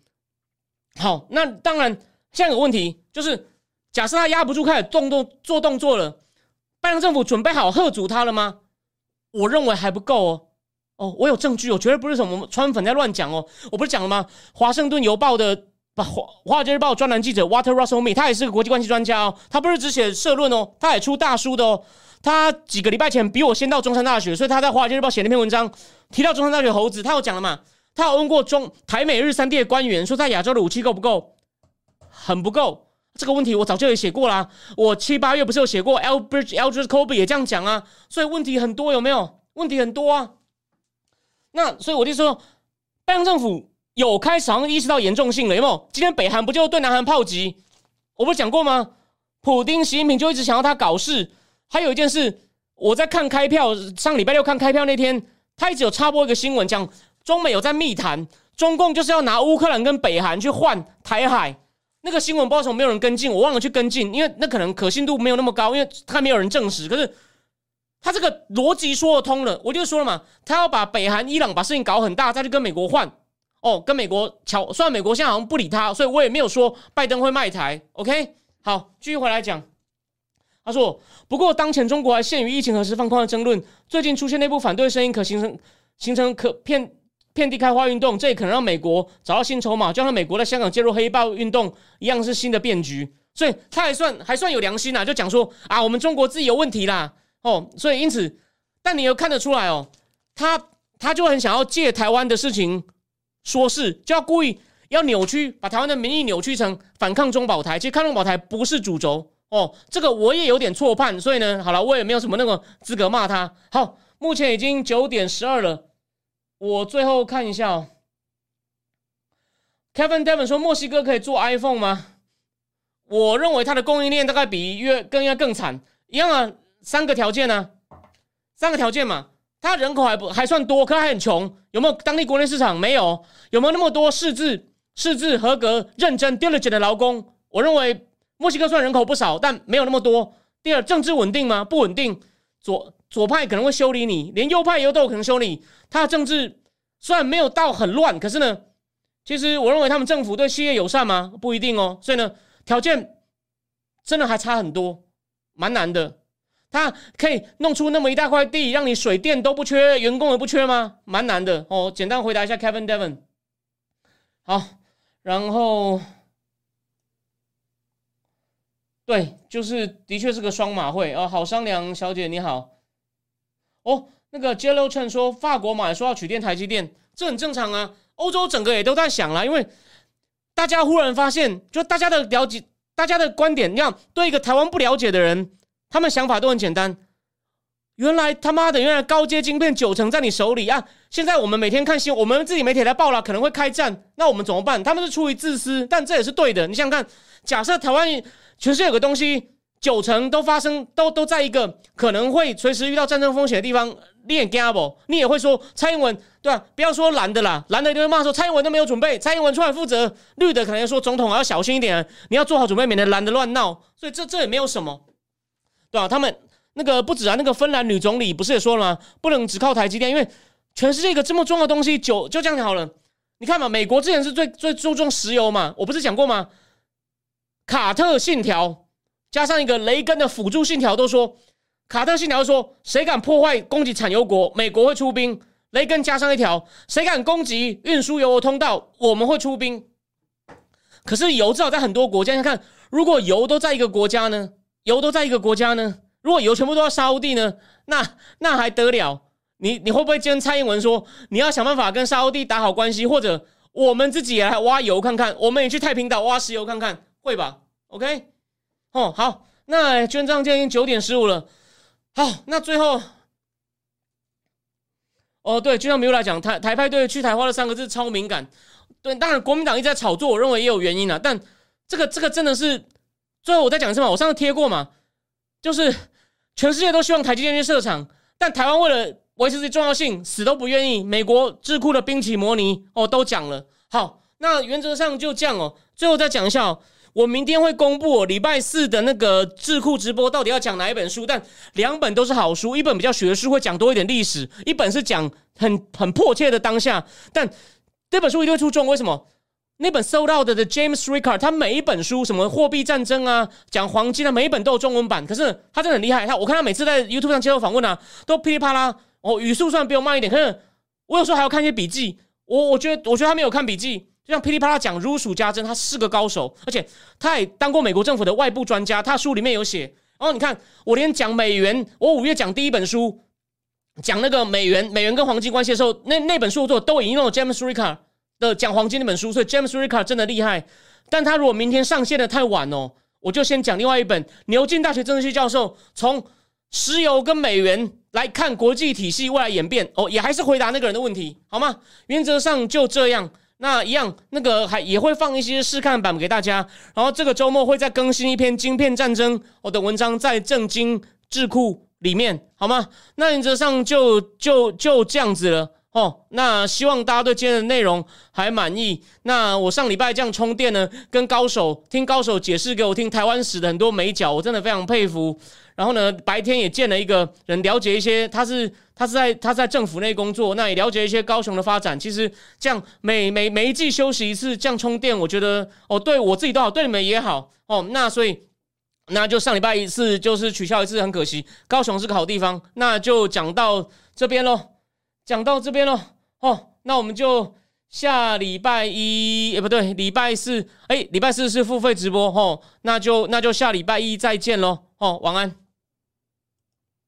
好，那当然，现在有问题就是。假设他压不住，开始动动做动作了，拜登政府准备好喝阻他了吗？我认为还不够哦。哦，我有证据，我绝对不是什么川粉在乱讲哦。我不是讲了吗？华盛顿邮报的华华尔街日报专栏记者 Water Russell Me，他也是个国际关系专家哦。他不是只写社论哦，他也出大书的哦。他几个礼拜前比我先到中山大学，所以他在华尔街日报写了一篇文章，提到中山大学猴子，他有讲了嘛？他有问过中台美日三地的官员，说在亚洲的武器够不够？很不够。这个问题我早就有写过啦，我七八月不是有写过？Albert Albert Kobe 也这样讲啊，所以问题很多，有没有？问题很多啊。那所以我就说，拜登政府有开始好像意识到严重性了，有没有？今天北韩不就对南韩炮击？我不是讲过吗？普丁、习近平就一直想要他搞事。还有一件事，我在看开票，上礼拜六看开票那天，他一直有插播一个新闻，讲中美有在密谈，中共就是要拿乌克兰跟北韩去换台海。那个新闻不知道什么没有人跟进，我忘了去跟进，因为那可能可信度没有那么高，因为他没有人证实。可是他这个逻辑说得通了，我就说了嘛，他要把北韩、伊朗把事情搞很大，再去跟美国换哦，跟美国瞧。虽然美国现在好像不理他，所以我也没有说拜登会卖台。OK，好，继续回来讲。他说，不过当前中国还陷于疫情何时放宽的争论，最近出现内部反对声音，可形成形成可骗。遍地开花运动，这也可能让美国找到新筹码，就像美国在香港介入黑豹运动一样，是新的变局。所以他还算还算有良心啊，就讲说啊，我们中国自己有问题啦，哦，所以因此，但你又看得出来哦，他他就很想要借台湾的事情说事，就要故意要扭曲，把台湾的民意扭曲成反抗中保台，其实抗中保台不是主轴哦，这个我也有点错判，所以呢，好了，我也没有什么那个资格骂他。好，目前已经九点十二了。我最后看一下哦，Kevin Devon 说墨西哥可以做 iPhone 吗？我认为它的供应链大概比越更要更惨，一样啊，三个条件呢，三个条件嘛，它人口还不还算多，可还很穷，有没有当地国内市场？没有，有没有那么多识字、识字合格、认真、diligent 的劳工？我认为墨西哥虽然人口不少，但没有那么多。第二，政治稳定吗？不稳定，左。左派可能会修理你，连右派也都有可能修理。他的政治虽然没有到很乱，可是呢，其实我认为他们政府对企业友善吗？不一定哦。所以呢，条件真的还差很多，蛮难的。他可以弄出那么一大块地，让你水电都不缺，员工也不缺吗？蛮难的哦。简单回答一下，Kevin Devon。好，然后对，就是的确是个双马会哦。好商量，小姐你好。哦，那个 Jello Chen 说法国马说要取电台积电，这很正常啊。欧洲整个也都在想了，因为大家忽然发现，就大家的了解，大家的观点，你看对一个台湾不了解的人，他们想法都很简单。原来他妈的，原来高阶晶片九成在你手里啊！现在我们每天看新，我们自己媒体来报了，可能会开战，那我们怎么办？他们是出于自私，但这也是对的。你想想看，假设台湾全世界有个东西。九成都发生，都都在一个可能会随时遇到战争风险的地方。你也 gamble，你也会说蔡英文对吧？不要说蓝的啦，蓝的就会骂说蔡英文都没有准备，蔡英文出来负责。绿的可能要说总统要小心一点，你要做好准备，免得蓝的乱闹。所以这这也没有什么，对吧？他们那个不止啊，那个芬兰女总理不是也说了吗？不能只靠台积电，因为全世界一个这么重要的东西，就就这样好了。你看嘛，美国之前是最最注重石油嘛，我不是讲过吗？卡特信条加上一个雷根的辅助信条，都说卡特信条说，谁敢破坏攻击产油国，美国会出兵。雷根加上一条，谁敢攻击运输油的通道，我们会出兵。可是油至少在很多国家，你看，如果油都在一个国家呢？油都在一个国家呢？如果油全部都要沙地呢？那那还得了？你你会不会跟蔡英文说，你要想办法跟沙地打好关系，或者我们自己也来挖油看看，我们也去太平岛挖石油看看？会吧？OK，哦，好，那捐账今天九点十五了。好，那最后，哦，对，就像没有来讲，台台派对去台花的三个字超敏感。对，当然国民党一直在炒作，我认为也有原因啊。但这个这个真的是，最后我再讲一次嘛，我上次贴过嘛，就是全世界都希望台积电去设厂，但台湾为了维持这重要性，死都不愿意。美国智库的兵器模拟哦，都讲了。好，那原则上就这样哦。最后再讲一下哦。我明天会公布礼拜四的那个智库直播，到底要讲哪一本书？但两本都是好书，一本比较学术，会讲多一点历史；一本是讲很很迫切的当下。但这本书一定会出中，为什么？那本 sold out 的 James Ricard，他每一本书什么货币战争啊，讲黄金啊，每一本都有中文版。可是他真的很厉害，他我看他每次在 YouTube 上接受访问啊，都噼里啪啦哦，语速虽然比我慢一点，可是我有时候还要看一些笔记。我我觉得我觉得他没有看笔记。就像噼里啪啦讲如数家珍，他是个高手，而且他也当过美国政府的外部专家。他书里面有写，然后你看，我连讲美元，我五月讲第一本书，讲那个美元美元跟黄金关系的时候，那那本书作都引用了 James Ricard 的讲黄金那本书，所以 James Ricard 真的厉害。但他如果明天上线的太晚哦，我就先讲另外一本牛津大学政治系教授从石油跟美元来看国际体系未来演变哦，也还是回答那个人的问题，好吗？原则上就这样。那一样，那个还也会放一些试看版给大家。然后这个周末会再更新一篇《晶片战争》我的文章，在正经智库里面，好吗？那原则上就就就这样子了哦。那希望大家对今天的内容还满意。那我上礼拜这样充电呢，跟高手听高手解释给我听台湾史的很多美角，我真的非常佩服。然后呢，白天也见了一个人，了解一些，他是他是在他在政府内工作，那也了解一些高雄的发展。其实这样每每每一季休息一次，这样充电，我觉得哦，对我自己都好，对你们也好哦。那所以那就上礼拜一次就是取消一次，很可惜。高雄是个好地方，那就讲到这边喽，讲到这边喽哦。那我们就下礼拜一，哎不对，礼拜四，哎礼拜四是付费直播哦，那就那就下礼拜一再见喽哦，晚安。